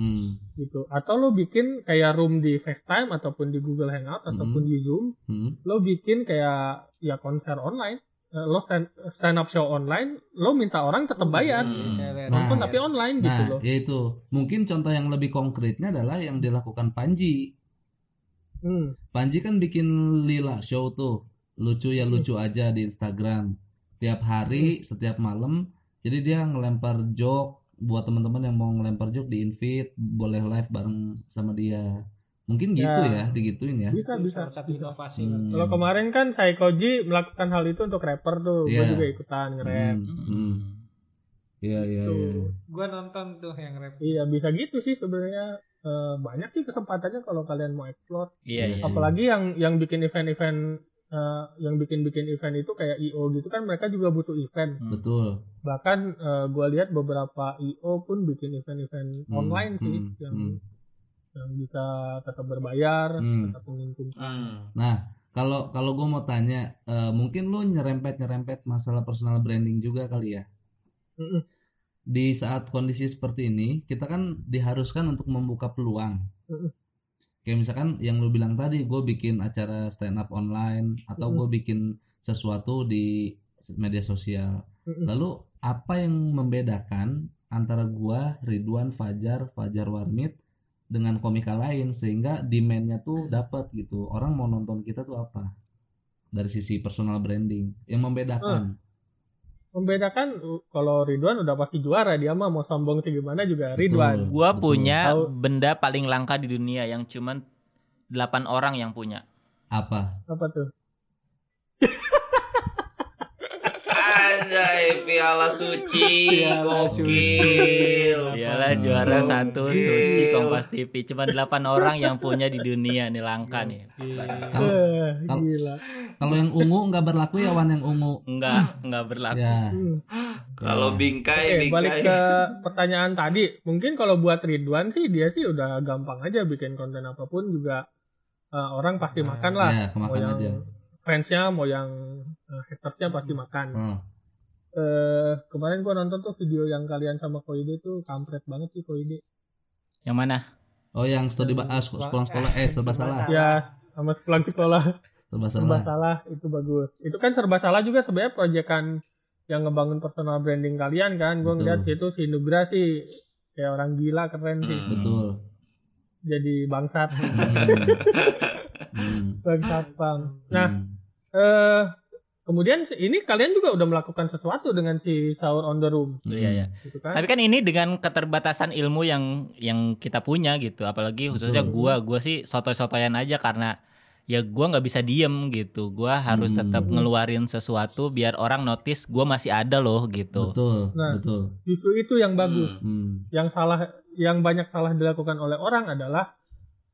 Hmm. gitu atau lo bikin kayak room di FaceTime ataupun di Google Hangout ataupun di Zoom Hmm. lo bikin kayak ya konser online Eh, lo stand, stand up show online lo minta orang tetap bayar Hmm. Saya nonton Nah, tapi online gitu Nah, loh yaitu mungkin contoh yang lebih konkretnya adalah yang dilakukan Panji. Hmm. Panji kan bikin lila show tuh, lucu ya lucu aja di Instagram. Tiap hari, setiap malam. Jadi dia ngelempar joke buat teman-teman yang mau ngelempar joke di invite, boleh live bareng sama dia. Mungkin gitu Ya. ya, digituin ya. bisa bisa satu bisa. inovasi. Hmm. kalau kemarin kan Saikoji melakukan hal itu untuk rapper tuh gue Iya. juga ikutan nge-rap Hmm, hmm. Iya, iya, Tuh. iya. Gua nonton tuh yang rap. iya bisa gitu sih sebenarnya Eh, banyak sih kesempatannya kalau kalian mau explore Iya iya. Apalagi yang yang bikin event-event eh, yang bikin-bikin event itu kayak IO gitu kan mereka juga butuh event Hmm. Betul. bahkan gue lihat beberapa IO pun bikin event-event Hmm, online sih hmm, yang hmm. yang bisa tetap berbayar Hmm. tetap menguntungkan Hmm. Nah, kalau kalau gue mau tanya, eh, mungkin lu nyerempet nyerempet masalah personal branding juga kali ya. Di saat kondisi seperti ini, kita kan diharuskan untuk membuka peluang. Kayak misalkan yang lu bilang tadi, gue bikin acara stand up online atau gue bikin sesuatu di media sosial. Lalu apa yang membedakan antara gua, Ridwan, Fajar, Fajar Warmit dengan komika lain sehingga demand-nya tuh dapat gitu. Orang mau nonton kita tuh apa? Dari sisi personal branding yang membedakan. Membedakan uh, kalau Ridwan udah pasti juara dia mah mau sombong sih gimana juga Ridwan Betul. Gua punya benda paling langka di dunia yang cuman 8 orang yang punya. Apa? apa tuh Anjay, piala suci. Piala Gokil. Dialah juara satu suci Kompas TV. Cuma 8 orang yang punya di dunia nih langka nih. Kalau kalau- gila kalau yang ungu nggak berlaku ya Wan yang ungu. Enggak, enggak berlaku. Ya. Hmm. Kalau Ya. bingkai, Oke, balik ke pertanyaan tadi. Mungkin kalau buat Ridwan sih dia sih udah gampang aja bikin konten apa pun juga eh, orang pasti Nah, makan lah. Ya, mau kemakan yang aja. fansnya, mau yang eh, hatersnya pasti makan. Oh. Eh kemarin gua nonton tuh video yang kalian sama Koide tuh kampret banget sih Koide. Yang mana? Oh, yang studi ba- ah, sekolah sekolah eh serba salah. Ya sama sepulang sekolah Serba serba salah. salah itu bagus. Itu kan serba salah juga sebenarnya proyekan yang ngebangun personal branding kalian kan. Gua Betul. ngeliat itu si Nugra sih kayak orang gila keren sih. Hmm. Betul. Jadi bangsat, Hmm. Hmm. bangsat bang. Nah Hmm. eh kemudian ini kalian juga udah melakukan sesuatu dengan si Sahur on the Room, Iya ya. gitu kan? Tapi kan ini dengan keterbatasan ilmu yang yang kita punya gitu, apalagi khususnya Betul. gua, gua sih sotoy-sotoyan aja karena ya gua nggak bisa diem gitu. Gua harus Hmm. tetap ngeluarin sesuatu biar orang notice gua masih ada loh gitu. Betul, Nah. betul. Justru itu yang bagus. Hmm. yang salah yang banyak salah dilakukan oleh orang adalah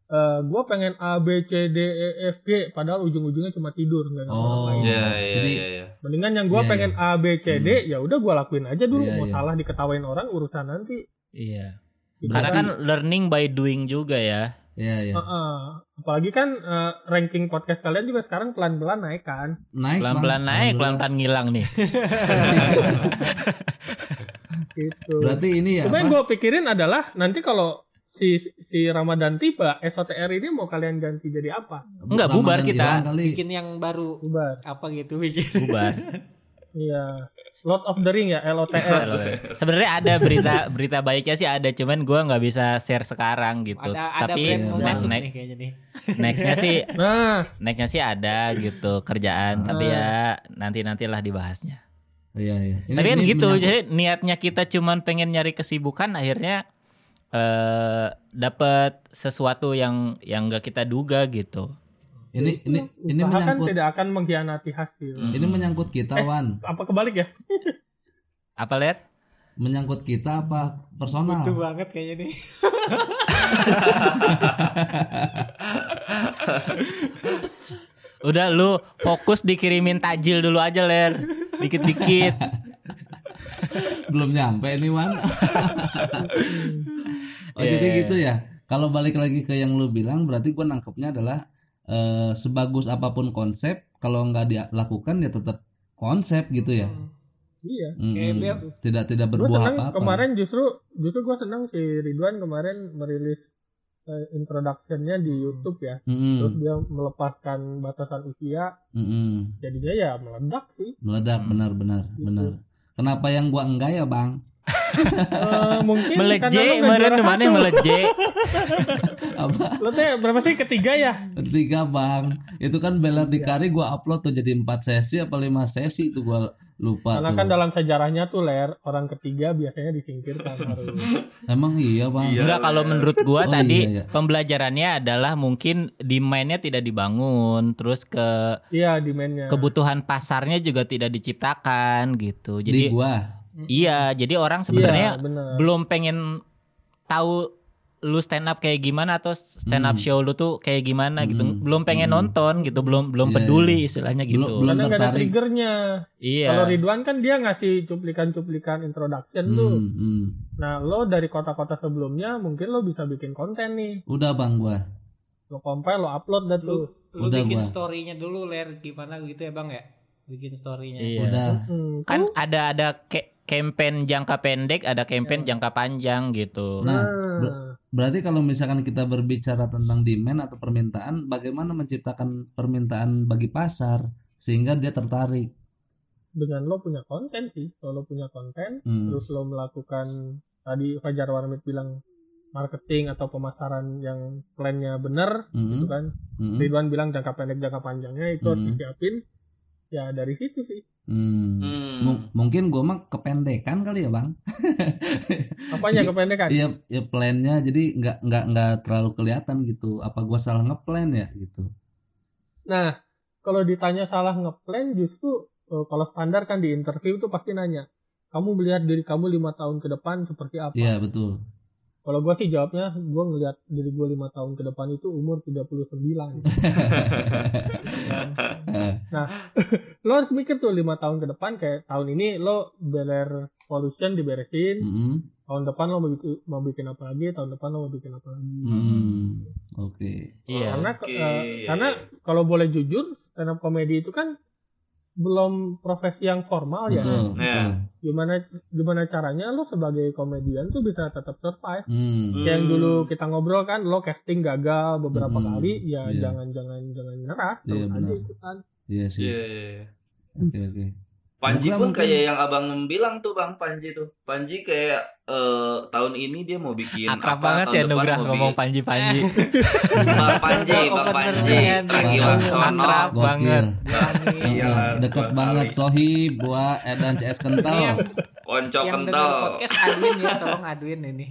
eh gue pengen A B C D E F G padahal ujung-ujungnya cuma tidur nggak ngapa Oh. Iya, iya, Jadi- iya, iya. mendingan yang gue Iya, pengen A B C D ya udah gue lakuin aja dulu Iya, mau iya. salah diketawain orang urusan nanti Iya. Gitu Karena kan learning by doing juga ya. Iya, iya. Heeh. apalagi kan eh, ranking podcast kalian juga sekarang pelan-pelan naik kan Naik. Pelan-pelan naik, pelan-pelan ngilang nih. gitu Berarti ini ya Cuma yang gue pikirin adalah nanti kalau si si Ramadan tiba SOTR ini mau kalian ganti jadi apa Enggak, bubar Ramadan kita. Bikin yang baru Bubar. apa gitu bikin. Bubar. Iya. Lord of the Ring ya LOTR. Sebenarnya ada berita berita baiknya sih ada, cuman gua nggak bisa share sekarang gitu. Ada ada Tapi masuk next nih kayaknya nih. nextnya sih Nah, nextnya sih ada gitu kerjaan, tapi ya nanti nantilah dibahasnya. Iya, iya. Ini- tapi kan ini gitu, menyangkut- jadi niatnya kita cuman pengen nyari kesibukan, akhirnya eh dapat sesuatu yang yang nggak kita duga gitu. ini ini ini usaha kan menyangkut tidak akan mengkhianati hasil. Hmm. ini menyangkut kita, Eh. Wan. Apa kebalik ya? Apa ler? menyangkut kita apa personal? Butuh banget kayaknya nih. Udah lu fokus dikirimin tajil dulu aja ler. Dikit-dikit. Belum nyampe nih Wan. oh Iya, jadi iya, gitu ya. Kalau balik lagi ke yang lu bilang berarti gua nangkepnya adalah eh, sebagus apa pun konsep kalau nggak dilakukan ya tetap konsep gitu ya. Iya. Mm-mm. Kayak dia- Tidak tidak Gue berbuah apa-apa. kemarin justru justru gue seneng si Ridwan kemarin merilis eh, introductionnya di YouTube ya. Mm-mm. Terus dia melepaskan batasan usia, Mm-mm. jadinya ya meledak sih. Meledak Hmm. benar-benar benar. Kenapa yang gua enggak ya bang? Eh, mungkin lu nggak kemarin mana satu. meleje. Apa? Lo teh berapa sih ketiga ya? Ketiga bang. Itu kan Beler di Kari gua upload tuh jadi empat sesi apa lima sesi itu gua lupa Karena tuh. kan dalam sejarahnya tuh ler orang ketiga biasanya disingkirkan harus. Emang iya bang. Iya. Enggak kalau menurut gua Oh, tadi iya, iya. pembelajarannya adalah mungkin demandnya tidak dibangun, terus ke Iya demandnya. kebutuhan pasarnya juga tidak diciptakan gitu. Di Jadi gua. Iya, jadi orang Iya, sebenarnya bener. belum pengen tahu lu stand up kayak gimana atau stand up Hmm. show lu tuh kayak gimana gitu. Hmm. Belum pengen Hmm. nonton gitu, belum belum Iya, peduli istilahnya gitu. Belum- belum Karena ada triggernya. Iya. Kalau Ridwan kan dia ngasih cuplikan-cuplikan introduction tuh. Hmm, hmm. Nah lo dari kota-kota sebelumnya mungkin lo bisa bikin konten nih. Udah bang gua. Lo compile, lo upload dah tuh. lu Udah bikin story-nya dulu ler gimana gitu ya bang ya? Bikin story-nya. Iya. Udah. Hmm, Kan ada ada ke- campaign jangka pendek, ada campaign jangka panjang gitu. Nah, Nah, Berarti kalau misalkan kita berbicara tentang demand atau permintaan, bagaimana menciptakan permintaan bagi pasar sehingga dia tertarik? dengan lo punya konten sih. Kalau lo punya konten, Hmm. terus lo melakukan tadi Fajar Warmit bilang marketing atau pemasaran yang plannya benar Hmm, gitu kan. hmm, Ridwan bilang jangka pendek jangka panjangnya itu harus Hmm. disiapin. Ya dari situ sih. hmm. Hmm. Mu- Mungkin gua mah kependekan kali ya bang. Apanya kependekan? Iya, ya plannya jadi nggak nggak nggak terlalu kelihatan gitu. Apa gua salah ngeplan ya gitu? Nah, kalau ditanya salah ngeplan justru eh, kalau standar kan di interview tuh pasti nanya, kamu melihat diri kamu lima tahun ke depan seperti apa? Iya betul. Kalau gue sih jawabnya, gue ngelihat diri gue lima tahun ke depan itu umur 39. nah, lo harus mikir tuh lima tahun ke depan kayak tahun ini lo beler pollution diberesin, Hmm, tahun depan lo mau bikin, mau bikin apa lagi, tahun depan lo mau bikin apa lagi. hmm. Oke. Iya. Karena Oke, eh, iya, karena kalau boleh jujur, stand up comedy itu kan belum profesi yang formal ya. Betul, Iya. betul. Gimana gimana caranya lo sebagai komedian tuh bisa tetap survive. Hmm. Hmm. Kayak yang dulu kita ngobrol kan, lo casting gagal beberapa Hmm, kali, ya iya. jangan jangan jangan nyerah, Iya, terus aja ikutan. Iya sih. Iya, iya, iya. Oke oke. Panji Gua pun mungkin- kayak yang abang bilang tuh bang Panji tuh. Panji kayak eh, tahun ini dia mau bikin Akrab apa, banget sih Nugrah mau ngomong bikin- Panji-Panji. Bang Panji, Bang Panji, lagi Bang. Akrab. Banget. Iya, Heeh, Deket banget. Sohib, gua Edan CS kental. Konco yang kental. podcast aduin ya, tolong aduin ini.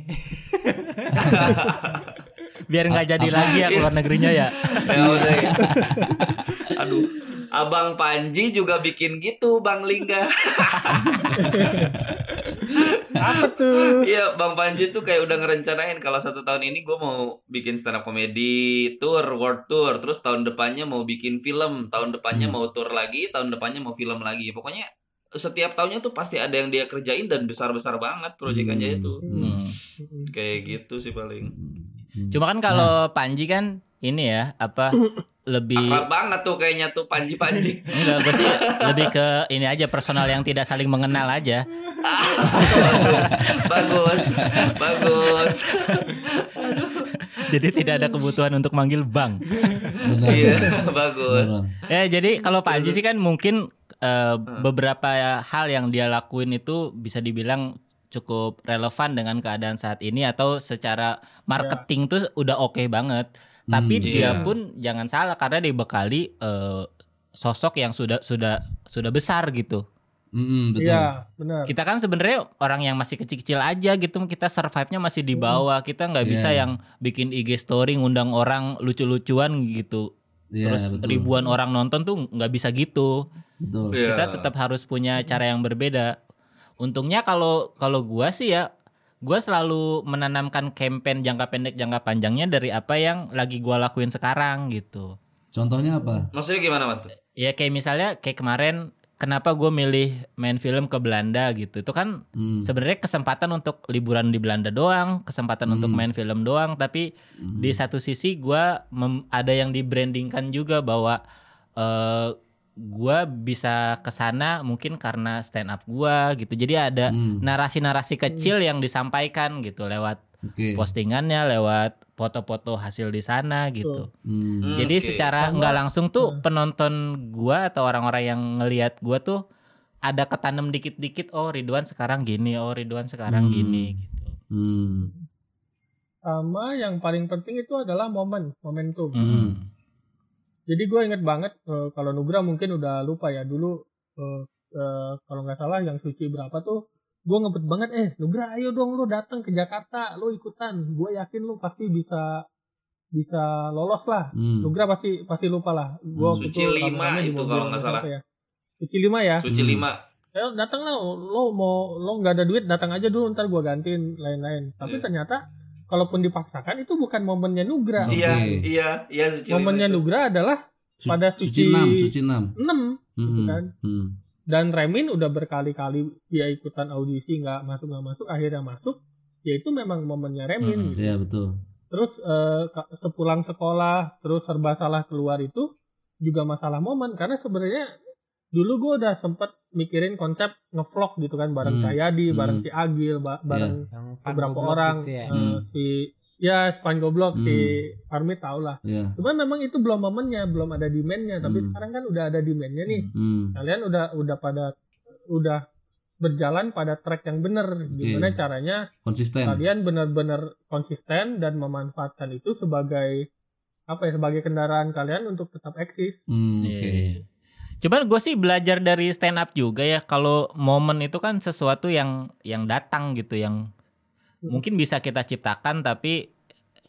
Biar nggak jadi lagi ya keluar negerinya ya. Ya udah ya. Aduh, Abang Panji juga bikin gitu Bang Lingga. Apa tuh? Iya, Bang Panji tuh kayak udah ngerencanain kalau satu tahun ini gue mau bikin stand up comedy tour, world tour, terus tahun depannya mau bikin film, tahun depannya Hmm. mau tour lagi, tahun depannya mau film lagi. Pokoknya setiap tahunnya tuh pasti ada yang dia kerjain dan besar-besar banget proyekannya Hmm. itu. Hmm. Kayak gitu sih paling. Hmm. Cuma kan kalau Panji kan ini ya apa lebih Akrab banget tuh kayaknya tuh Panji-Panji. enggak gue sih lebih ke ini aja personal yang tidak saling mengenal aja. bagus, bagus. Jadi tidak ada kebutuhan untuk manggil Bang. Benar. Iya, benar, bagus. benar. Ya jadi kalau Panji sih kan mungkin eh, beberapa hal yang dia lakuin itu bisa dibilang cukup relevan dengan keadaan saat ini atau secara marketing tuh udah oke banget. Tapi Hmm. dia Iya. pun jangan salah karena dibekali eh, sosok yang sudah sudah sudah besar gitu. Mm-mm, betul. Iya, benar. Kita kan sebenarnya orang yang masih kecil-kecil aja gitu, kita survive-nya masih di bawah. Kita nggak bisa Iya. yang bikin IG story ngundang orang lucu-lucuan gitu. Iya, Terus betul. ribuan orang nonton tuh nggak bisa gitu. Betul. Iya. Kita tetap harus punya cara yang berbeda. untungnya kalau kalau gua sih ya gua selalu menanamkan campaign jangka pendek jangka panjangnya dari apa yang lagi gua lakuin sekarang gitu Contohnya apa? Maksudnya gimana Mat? ya kayak misalnya kayak kemarin kenapa gue milih main film ke Belanda gitu itu kan Hmm. sebenarnya kesempatan untuk liburan di Belanda doang kesempatan untuk Hmm. main film doang tapi Hmm. di satu sisi gua mem- ada yang di brandingkan juga bahwa eh gua bisa ke sana mungkin karena stand up gua gitu jadi ada Hmm. narasi-narasi kecil yang disampaikan gitu lewat Oke. postingannya lewat foto-foto hasil di sana gitu Hmm. Hmm, jadi oke. secara nggak langsung tuh Hmm. penonton gua atau orang-orang yang ngelihat gua tuh ada ketanam dikit-dikit oh Ridwan sekarang gini oh Ridwan sekarang Hmm. gini gitu Hmm. Sama yang paling penting itu adalah momen, momentum. Hmm. Jadi gue inget banget eh, kalau Nugra mungkin udah lupa ya dulu eh, eh, kalau nggak salah yang suci berapa tuh gue ngebet banget eh Nugra ayo dong lu datang ke Jakarta lu ikutan gue yakin lu pasti bisa bisa lolos lah Hmm. Nugra pasti pasti lupa lah gue Hmm. Suci lima itu kalau nggak salah. ya. suci lima ya Suci Hmm. 5. ya datang lah lo mau lo nggak ada duit datang aja dulu ntar gue gantiin lain-lain tapi Iya. ternyata kalaupun dipaksakan itu bukan momennya Nugra Oke. Iya, iya, iya suci momennya itu. Nugra adalah Su- pada suci suci- 6, suci 6. 6 gitu Hmm. kan Hmm. dan Remin udah berkali-kali dia ikutan audisi nggak masuk nggak masuk akhirnya masuk ya itu memang momennya Remin Hmm, gitu. Iya, betul. terus eh, ka- sepulang sekolah terus serba salah keluar itu juga masalah momen karena sebenarnya dulu gue udah sempet mikirin konsep ngevlog gitu kan bareng Hmm, Cahyadi hmm. bareng si Agil ba- bareng Yang beberapa orang gitu ya. eh, Hmm. si ya Span Goblok Hmm. si Parmit tau lah Iya. cuman memang itu belum momennya belum ada demandnya tapi Hmm. sekarang kan udah ada demandnya nih Hmm. kalian udah udah pada udah berjalan pada track yang benar gimana Oke. caranya Konsisten. kalian benar-benar konsisten dan memanfaatkan itu sebagai apa ya sebagai kendaraan kalian untuk tetap eksis Hmm, Iya, Oke. iya. Cuman gue sih belajar dari stand up juga ya kalau momen itu kan sesuatu yang yang datang gitu yang mungkin bisa kita ciptakan tapi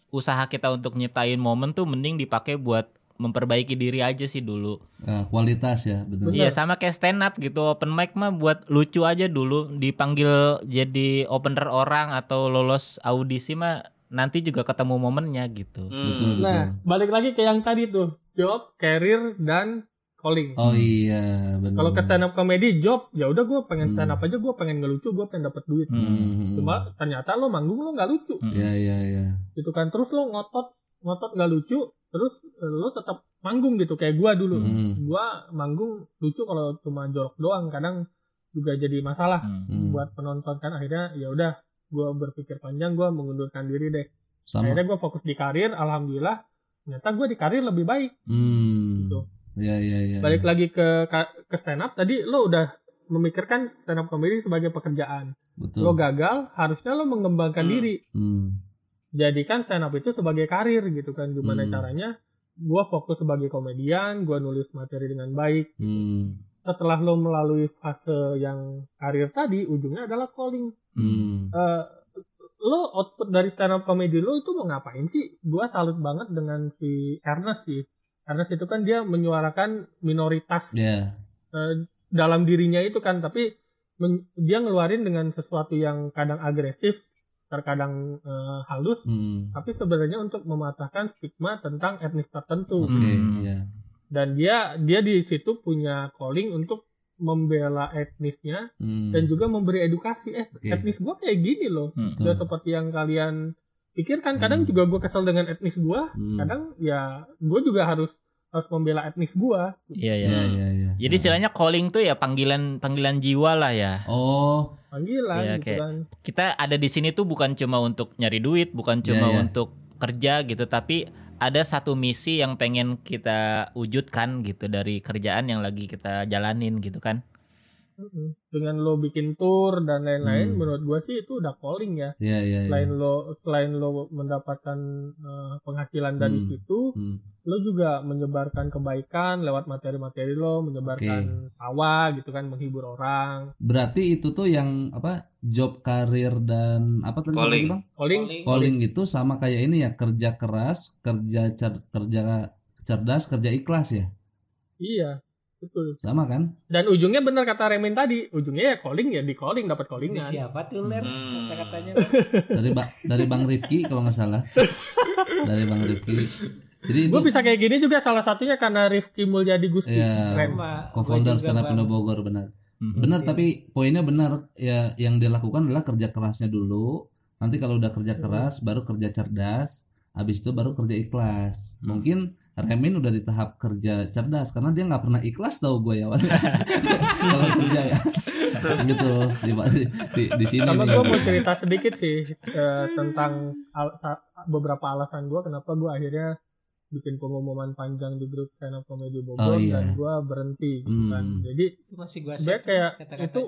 usaha kita untuk nyiptain momen tuh mending dipakai buat memperbaiki diri aja sih dulu. Ah, kualitas ya, betul. Iya sama kayak stand up gitu open mic mah buat lucu aja dulu dipanggil jadi opener orang atau lolos audisi mah nanti juga ketemu momennya gitu. Hmm. Betul, betul. nah balik lagi ke yang tadi tuh job career dan calling Oh iya, benar. kalau ke stand up comedy job ya udah gue pengen Hmm. stand up aja gue pengen ngelucu gue pengen dapat duit Hmm. cuma ternyata lo manggung lo nggak lucu. Iya, iya, iya. gitu kan terus lo ngotot ngotot nggak lucu terus lo tetap manggung gitu kayak gua dulu Hmm. gua manggung lucu kalau cuma jorok doang kadang juga jadi masalah Hmm. Hmm. buat penonton kan akhirnya ya udah gua berpikir panjang gua mengundurkan diri deh Sama. akhirnya gua fokus di karir alhamdulillah ternyata gua di karir lebih baik Hmm. Gitu. Iya, iya, iya. balik lagi ke ke stand up tadi lo udah memikirkan stand up comedy sebagai pekerjaan Betul. lo gagal harusnya lo mengembangkan Hmm. diri Hmm. jadikan stand up itu sebagai karir gitu kan gimana Hmm. caranya gua fokus sebagai komedian gua nulis materi dengan baik Hmm. setelah lo melalui fase yang karir tadi ujungnya adalah calling Hmm. Eh, lo output dari stand up comedy lo itu mau ngapain sih gua salut banget dengan si Ernest sih Ernest itu kan dia menyuarakan minoritas Ya. eh, dalam dirinya itu kan tapi men- dia ngeluarin dengan sesuatu yang kadang agresif terkadang eh, halus Hmm. tapi sebenarnya untuk mematahkan stigma tentang etnis tertentu Oke, Hmm. iya. dan dia dia di situ punya calling untuk membela etnisnya Hmm. dan juga memberi edukasi eh Oke. etnis gua kayak gini loh Hmm. Seperti yang kalian pikirkan kadang Hmm. juga gue kesel dengan etnis gua Hmm. kadang ya gue juga harus harus membela etnis gua Iya ya. Iya, iya, iya. Jadi istilahnya calling tuh ya panggilan panggilan jiwa lah ya. Oh, panggilan Iya, gitu kan Kita ada di sini tuh bukan cuma untuk nyari duit, bukan cuma Iya, iya. untuk kerja gitu, tapi ada satu misi yang pengen kita wujudkan gitu dari kerjaan yang lagi kita jalanin gitu kan. Dengan lo bikin tour dan lain-lain Hmm. menurut gua sih itu udah calling ya iya, iya, iya. selain lo selain lo mendapatkan eh, penghasilan dari Hmm. situ Hmm. lo juga menyebarkan kebaikan lewat materi-materi lo menyebarkan tawa gitu kan menghibur orang Berarti itu tuh yang apa? Job karir dan apa tadi Calling. Bang? calling Calling itu sama kayak ini ya, kerja keras, kerja cer- kerja cerdas, kerja ikhlas ya. iya betul Sama kan? dan ujungnya benar kata Remin tadi ujungnya ya calling ya di calling dapat Ini callingan siapa tuh Ler? Hmm. Kata-katanya. Dari ba- dari Bang Rifki kalau nggak salah. Dari Bang Rifki. Jadi itu gue bisa kayak gini juga salah satunya karena Rifki Mulyadi Gusti Iya. Sama. co-founder stand up Bogor benar. Mhm. Benar tapi poinnya benar ya yang dia lakukan adalah kerja kerasnya dulu. Nanti kalau udah kerja keras baru kerja cerdas, habis itu baru kerja ikhlas. Mungkin Remin udah di tahap kerja cerdas karena dia nggak pernah ikhlas tau gue ya awalnya. kalau kerja ya. gitu di, di, di, di sini sama nih. gue mau cerita sedikit sih eh, tentang al- sa- beberapa alasan gue kenapa gue akhirnya bikin pengumuman panjang di grup stand up comedy Bogor Oh, iya. dan gue berhenti gitu kan Hmm. jadi Itu masih gua Sebenarnya save kayak kata-katanya. itu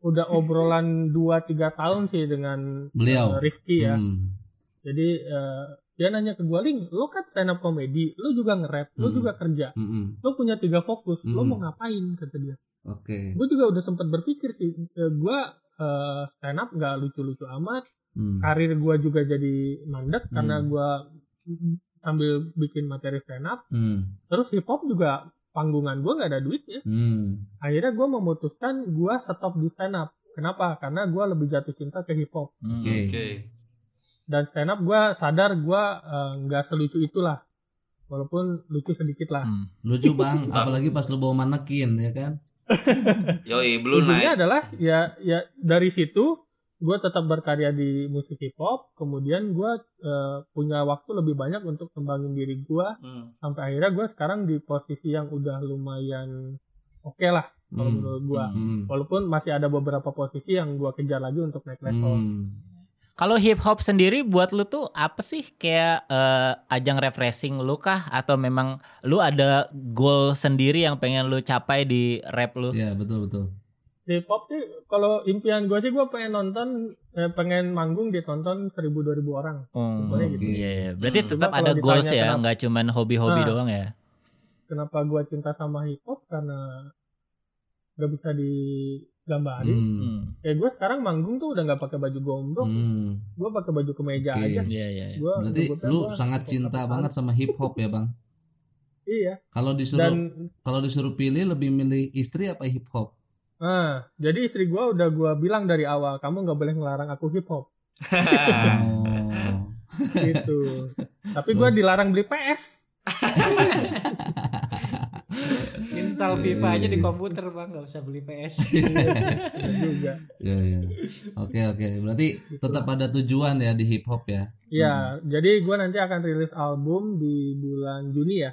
udah obrolan 2-3 tahun sih dengan Beliau. eh, Rifki ya Hmm. jadi eh, dia nanya ke gue Ling lo kan stand up comedy lo juga nge-rap lo Hmm. juga kerja Mm-mm. lo punya tiga fokus lo Hmm. mau ngapain kata dia Oke. gue juga udah sempat berpikir sih gue eh, stand up nggak lucu-lucu amat Hmm. karir gue juga jadi mandek Hmm. karena gue sambil bikin materi stand up Hmm. terus hip hop juga panggungan gue nggak ada duitnya Hmm. akhirnya gue memutuskan gue stop di stand up kenapa karena gue lebih jatuh cinta ke hip hop Hmm. Oke. Oke. Dan stand up gue sadar gue eh, nggak selucu itulah walaupun lucu sedikit lah Hmm. Lucu bang, apalagi pas lu bawa manekin ya kan? Yoi, belum naik. adalah ya ya dari situ gue tetap berkarya di musik hip hop kemudian gue eh, punya waktu lebih banyak untuk kembangin diri gue Hmm. sampai akhirnya gue sekarang di posisi yang udah lumayan oke lah kalau Hmm. menurut gue Hmm. walaupun masih ada beberapa posisi yang gue kejar lagi untuk naik level Hmm. Kalau hip hop sendiri buat lu tuh apa sih kayak eh, ajang refreshing lu kah atau memang lu ada goal sendiri yang pengen lu capai di rap lu? Ya betul betul. hip hop sih kalau impian gue sih gue pengen nonton eh, pengen manggung ditonton 1000 2000 orang Oh, Pokoknya gitu. Iya, iya. Berarti Hmm. tetap ada goals ya, nggak cuman hobi-hobi Ah. doang ya. kenapa gue cinta sama hip hop karena gak bisa digambarin Hmm. Hmm. kayak gue sekarang manggung tuh udah nggak pakai baju gombrong Hmm. gue pakai baju kemeja Oke. aja Iya, iya. iya. Gua Berarti lu gua sangat cinta banget sama hip hop ya bang. iya Kalau disuruh dan kalau disuruh pilih lebih milih istri apa hip hop? ah jadi istri gue udah gue bilang dari awal kamu nggak boleh ngelarang aku hip hop Oh. gitu tapi gue dilarang beli PS Install FIFA aja di komputer bang, nggak usah beli PS. Iya juga Ya ya. Oke oke. Berarti tetap ada tujuan ya di hip hop ya. ya jadi gue nanti akan rilis album di bulan Juni ya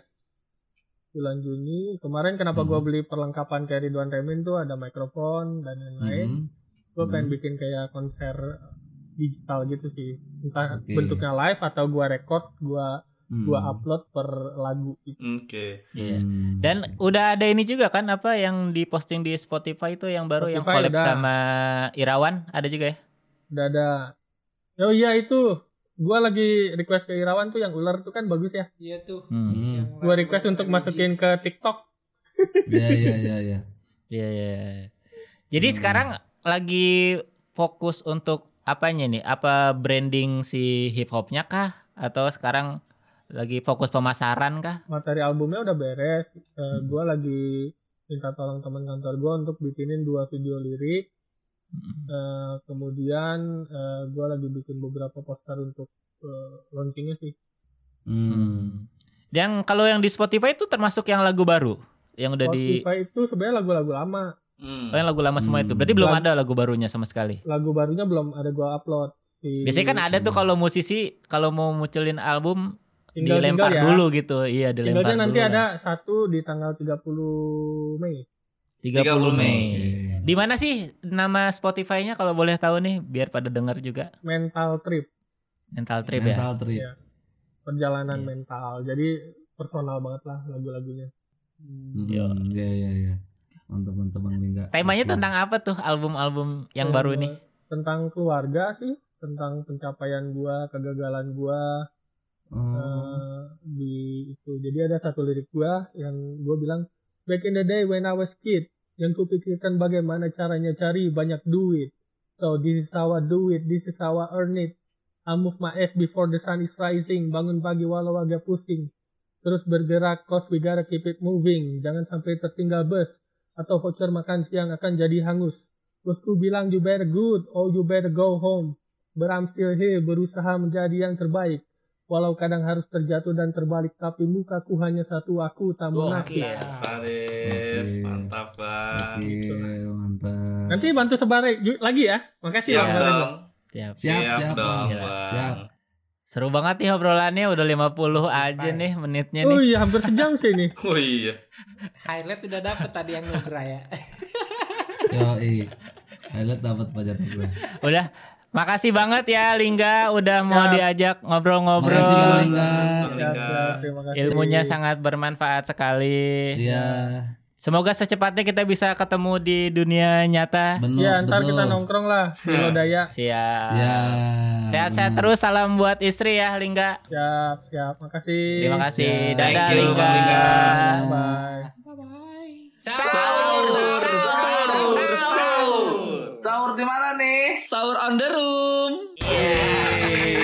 bulan Juni kemarin kenapa Hmm. gue beli perlengkapan kayak Ridwan Remin tuh ada mikrofon dan lain-lain Hmm. gue pengen Hmm. bikin kayak konser digital gitu sih entah Oke. bentuknya live atau gue record gue Hmm. gue upload per lagu gitu. Oke. Iya. Hmm. Dan udah ada ini juga kan apa yang diposting di Spotify itu yang baru yang Spotify collab udah. sama Irawan ada juga ya? udah ada oh iya itu gue lagi request ke Irawan tuh yang ular tuh kan bagus ya Iya tuh. Hmm. Yang gue request untuk masukin ke TikTok Ya ya ya ya. Iya, iya. Jadi Hmm. sekarang lagi fokus untuk apanya nih? Apa branding si hip hopnya kah? Atau sekarang lagi fokus pemasaran kah? materi albumnya udah beres Hmm. gue lagi minta tolong teman kantor gue untuk bikinin dua video lirik Hmm. Eh, kemudian gue lagi bikin beberapa poster untuk eh, launchingnya sih Hmm. Yang kalau yang di Spotify itu termasuk yang lagu baru yang udah di Spotify itu sebenarnya lagu-lagu lama Hmm. Oh, yang lagu lama semua itu. Hmm. Berarti belum Lag- ada lagu barunya sama sekali. lagu barunya belum ada gue upload Di- Biasanya kan ada tuh kalau musisi kalau mau munculin album tinggal dilempar tinggal ya dulu gitu. Iya, dilempar tinggalnya nanti dulu ada satu di tanggal 30 Mei 30 Mei. Oke. Di mana sih nama Spotify-nya kalau boleh tahu nih biar pada dengar juga. mental trip Mental Trip ya. Mental trip. Iya. perjalanan Iya. mental jadi personal banget lah lagu-lagunya Hmm, Yo. Ya ya ya. Mantap mantap Bang Lingga. Temanya Oke. tentang apa tuh album-album yang baru ini? tentang keluarga sih tentang pencapaian gua kegagalan gua Eh, di itu jadi ada satu lirik gua yang gua bilang back in the day when I was kid yang kupikirkan bagaimana caranya cari banyak duit so this is how I do it this is how I earn it I move my ass before the sun is rising bangun pagi walau agak pusing Terus bergerak, cause we gotta keep it moving. Jangan sampai tertinggal bus. Atau voucher makan siang akan jadi hangus. Bosku bilang you better good, or you better go home. But I'm still here, berusaha menjadi yang terbaik. Walau kadang harus terjatuh dan terbalik, tapi mukaku hanya satu aku tak munafik. Oke, Faris, Oke. mantap bang. Oke, mantap. Nanti bantu sebar lagi ya. Makasih Siap Bang dong. Lorenzo. Siap. Siap, siap, dong, Bang. bang. Siap. Seru banget nih obrolannya udah 50 aja nih menitnya Oh nih. iya, hampir sejam sih ini. Oh iya. Highlight udah dapet tadi yang Nugra ya. Yo, Highlight dapat pajar gue. Udah makasih banget ya Lingga udah mau Siap. diajak ngobrol-ngobrol. Makasih Bang Lingga. Siap, terima kasih. Ilmunya sangat bermanfaat sekali. Iya, Semoga secepatnya kita bisa ketemu di dunia nyata. benar. Ya, ntar betul. kita nongkrong lah di Lodaya. Siap. Ya. Sehat-sehat terus. Salam buat istri ya Lingga. Siap, siap. Makasih. Terima kasih. Siap. Dadah Thank you, Lingga. Bang Lingga. Bye. Sahur, sahur, sahur. Sahur di mana nih? Sahur on the room. Yeay.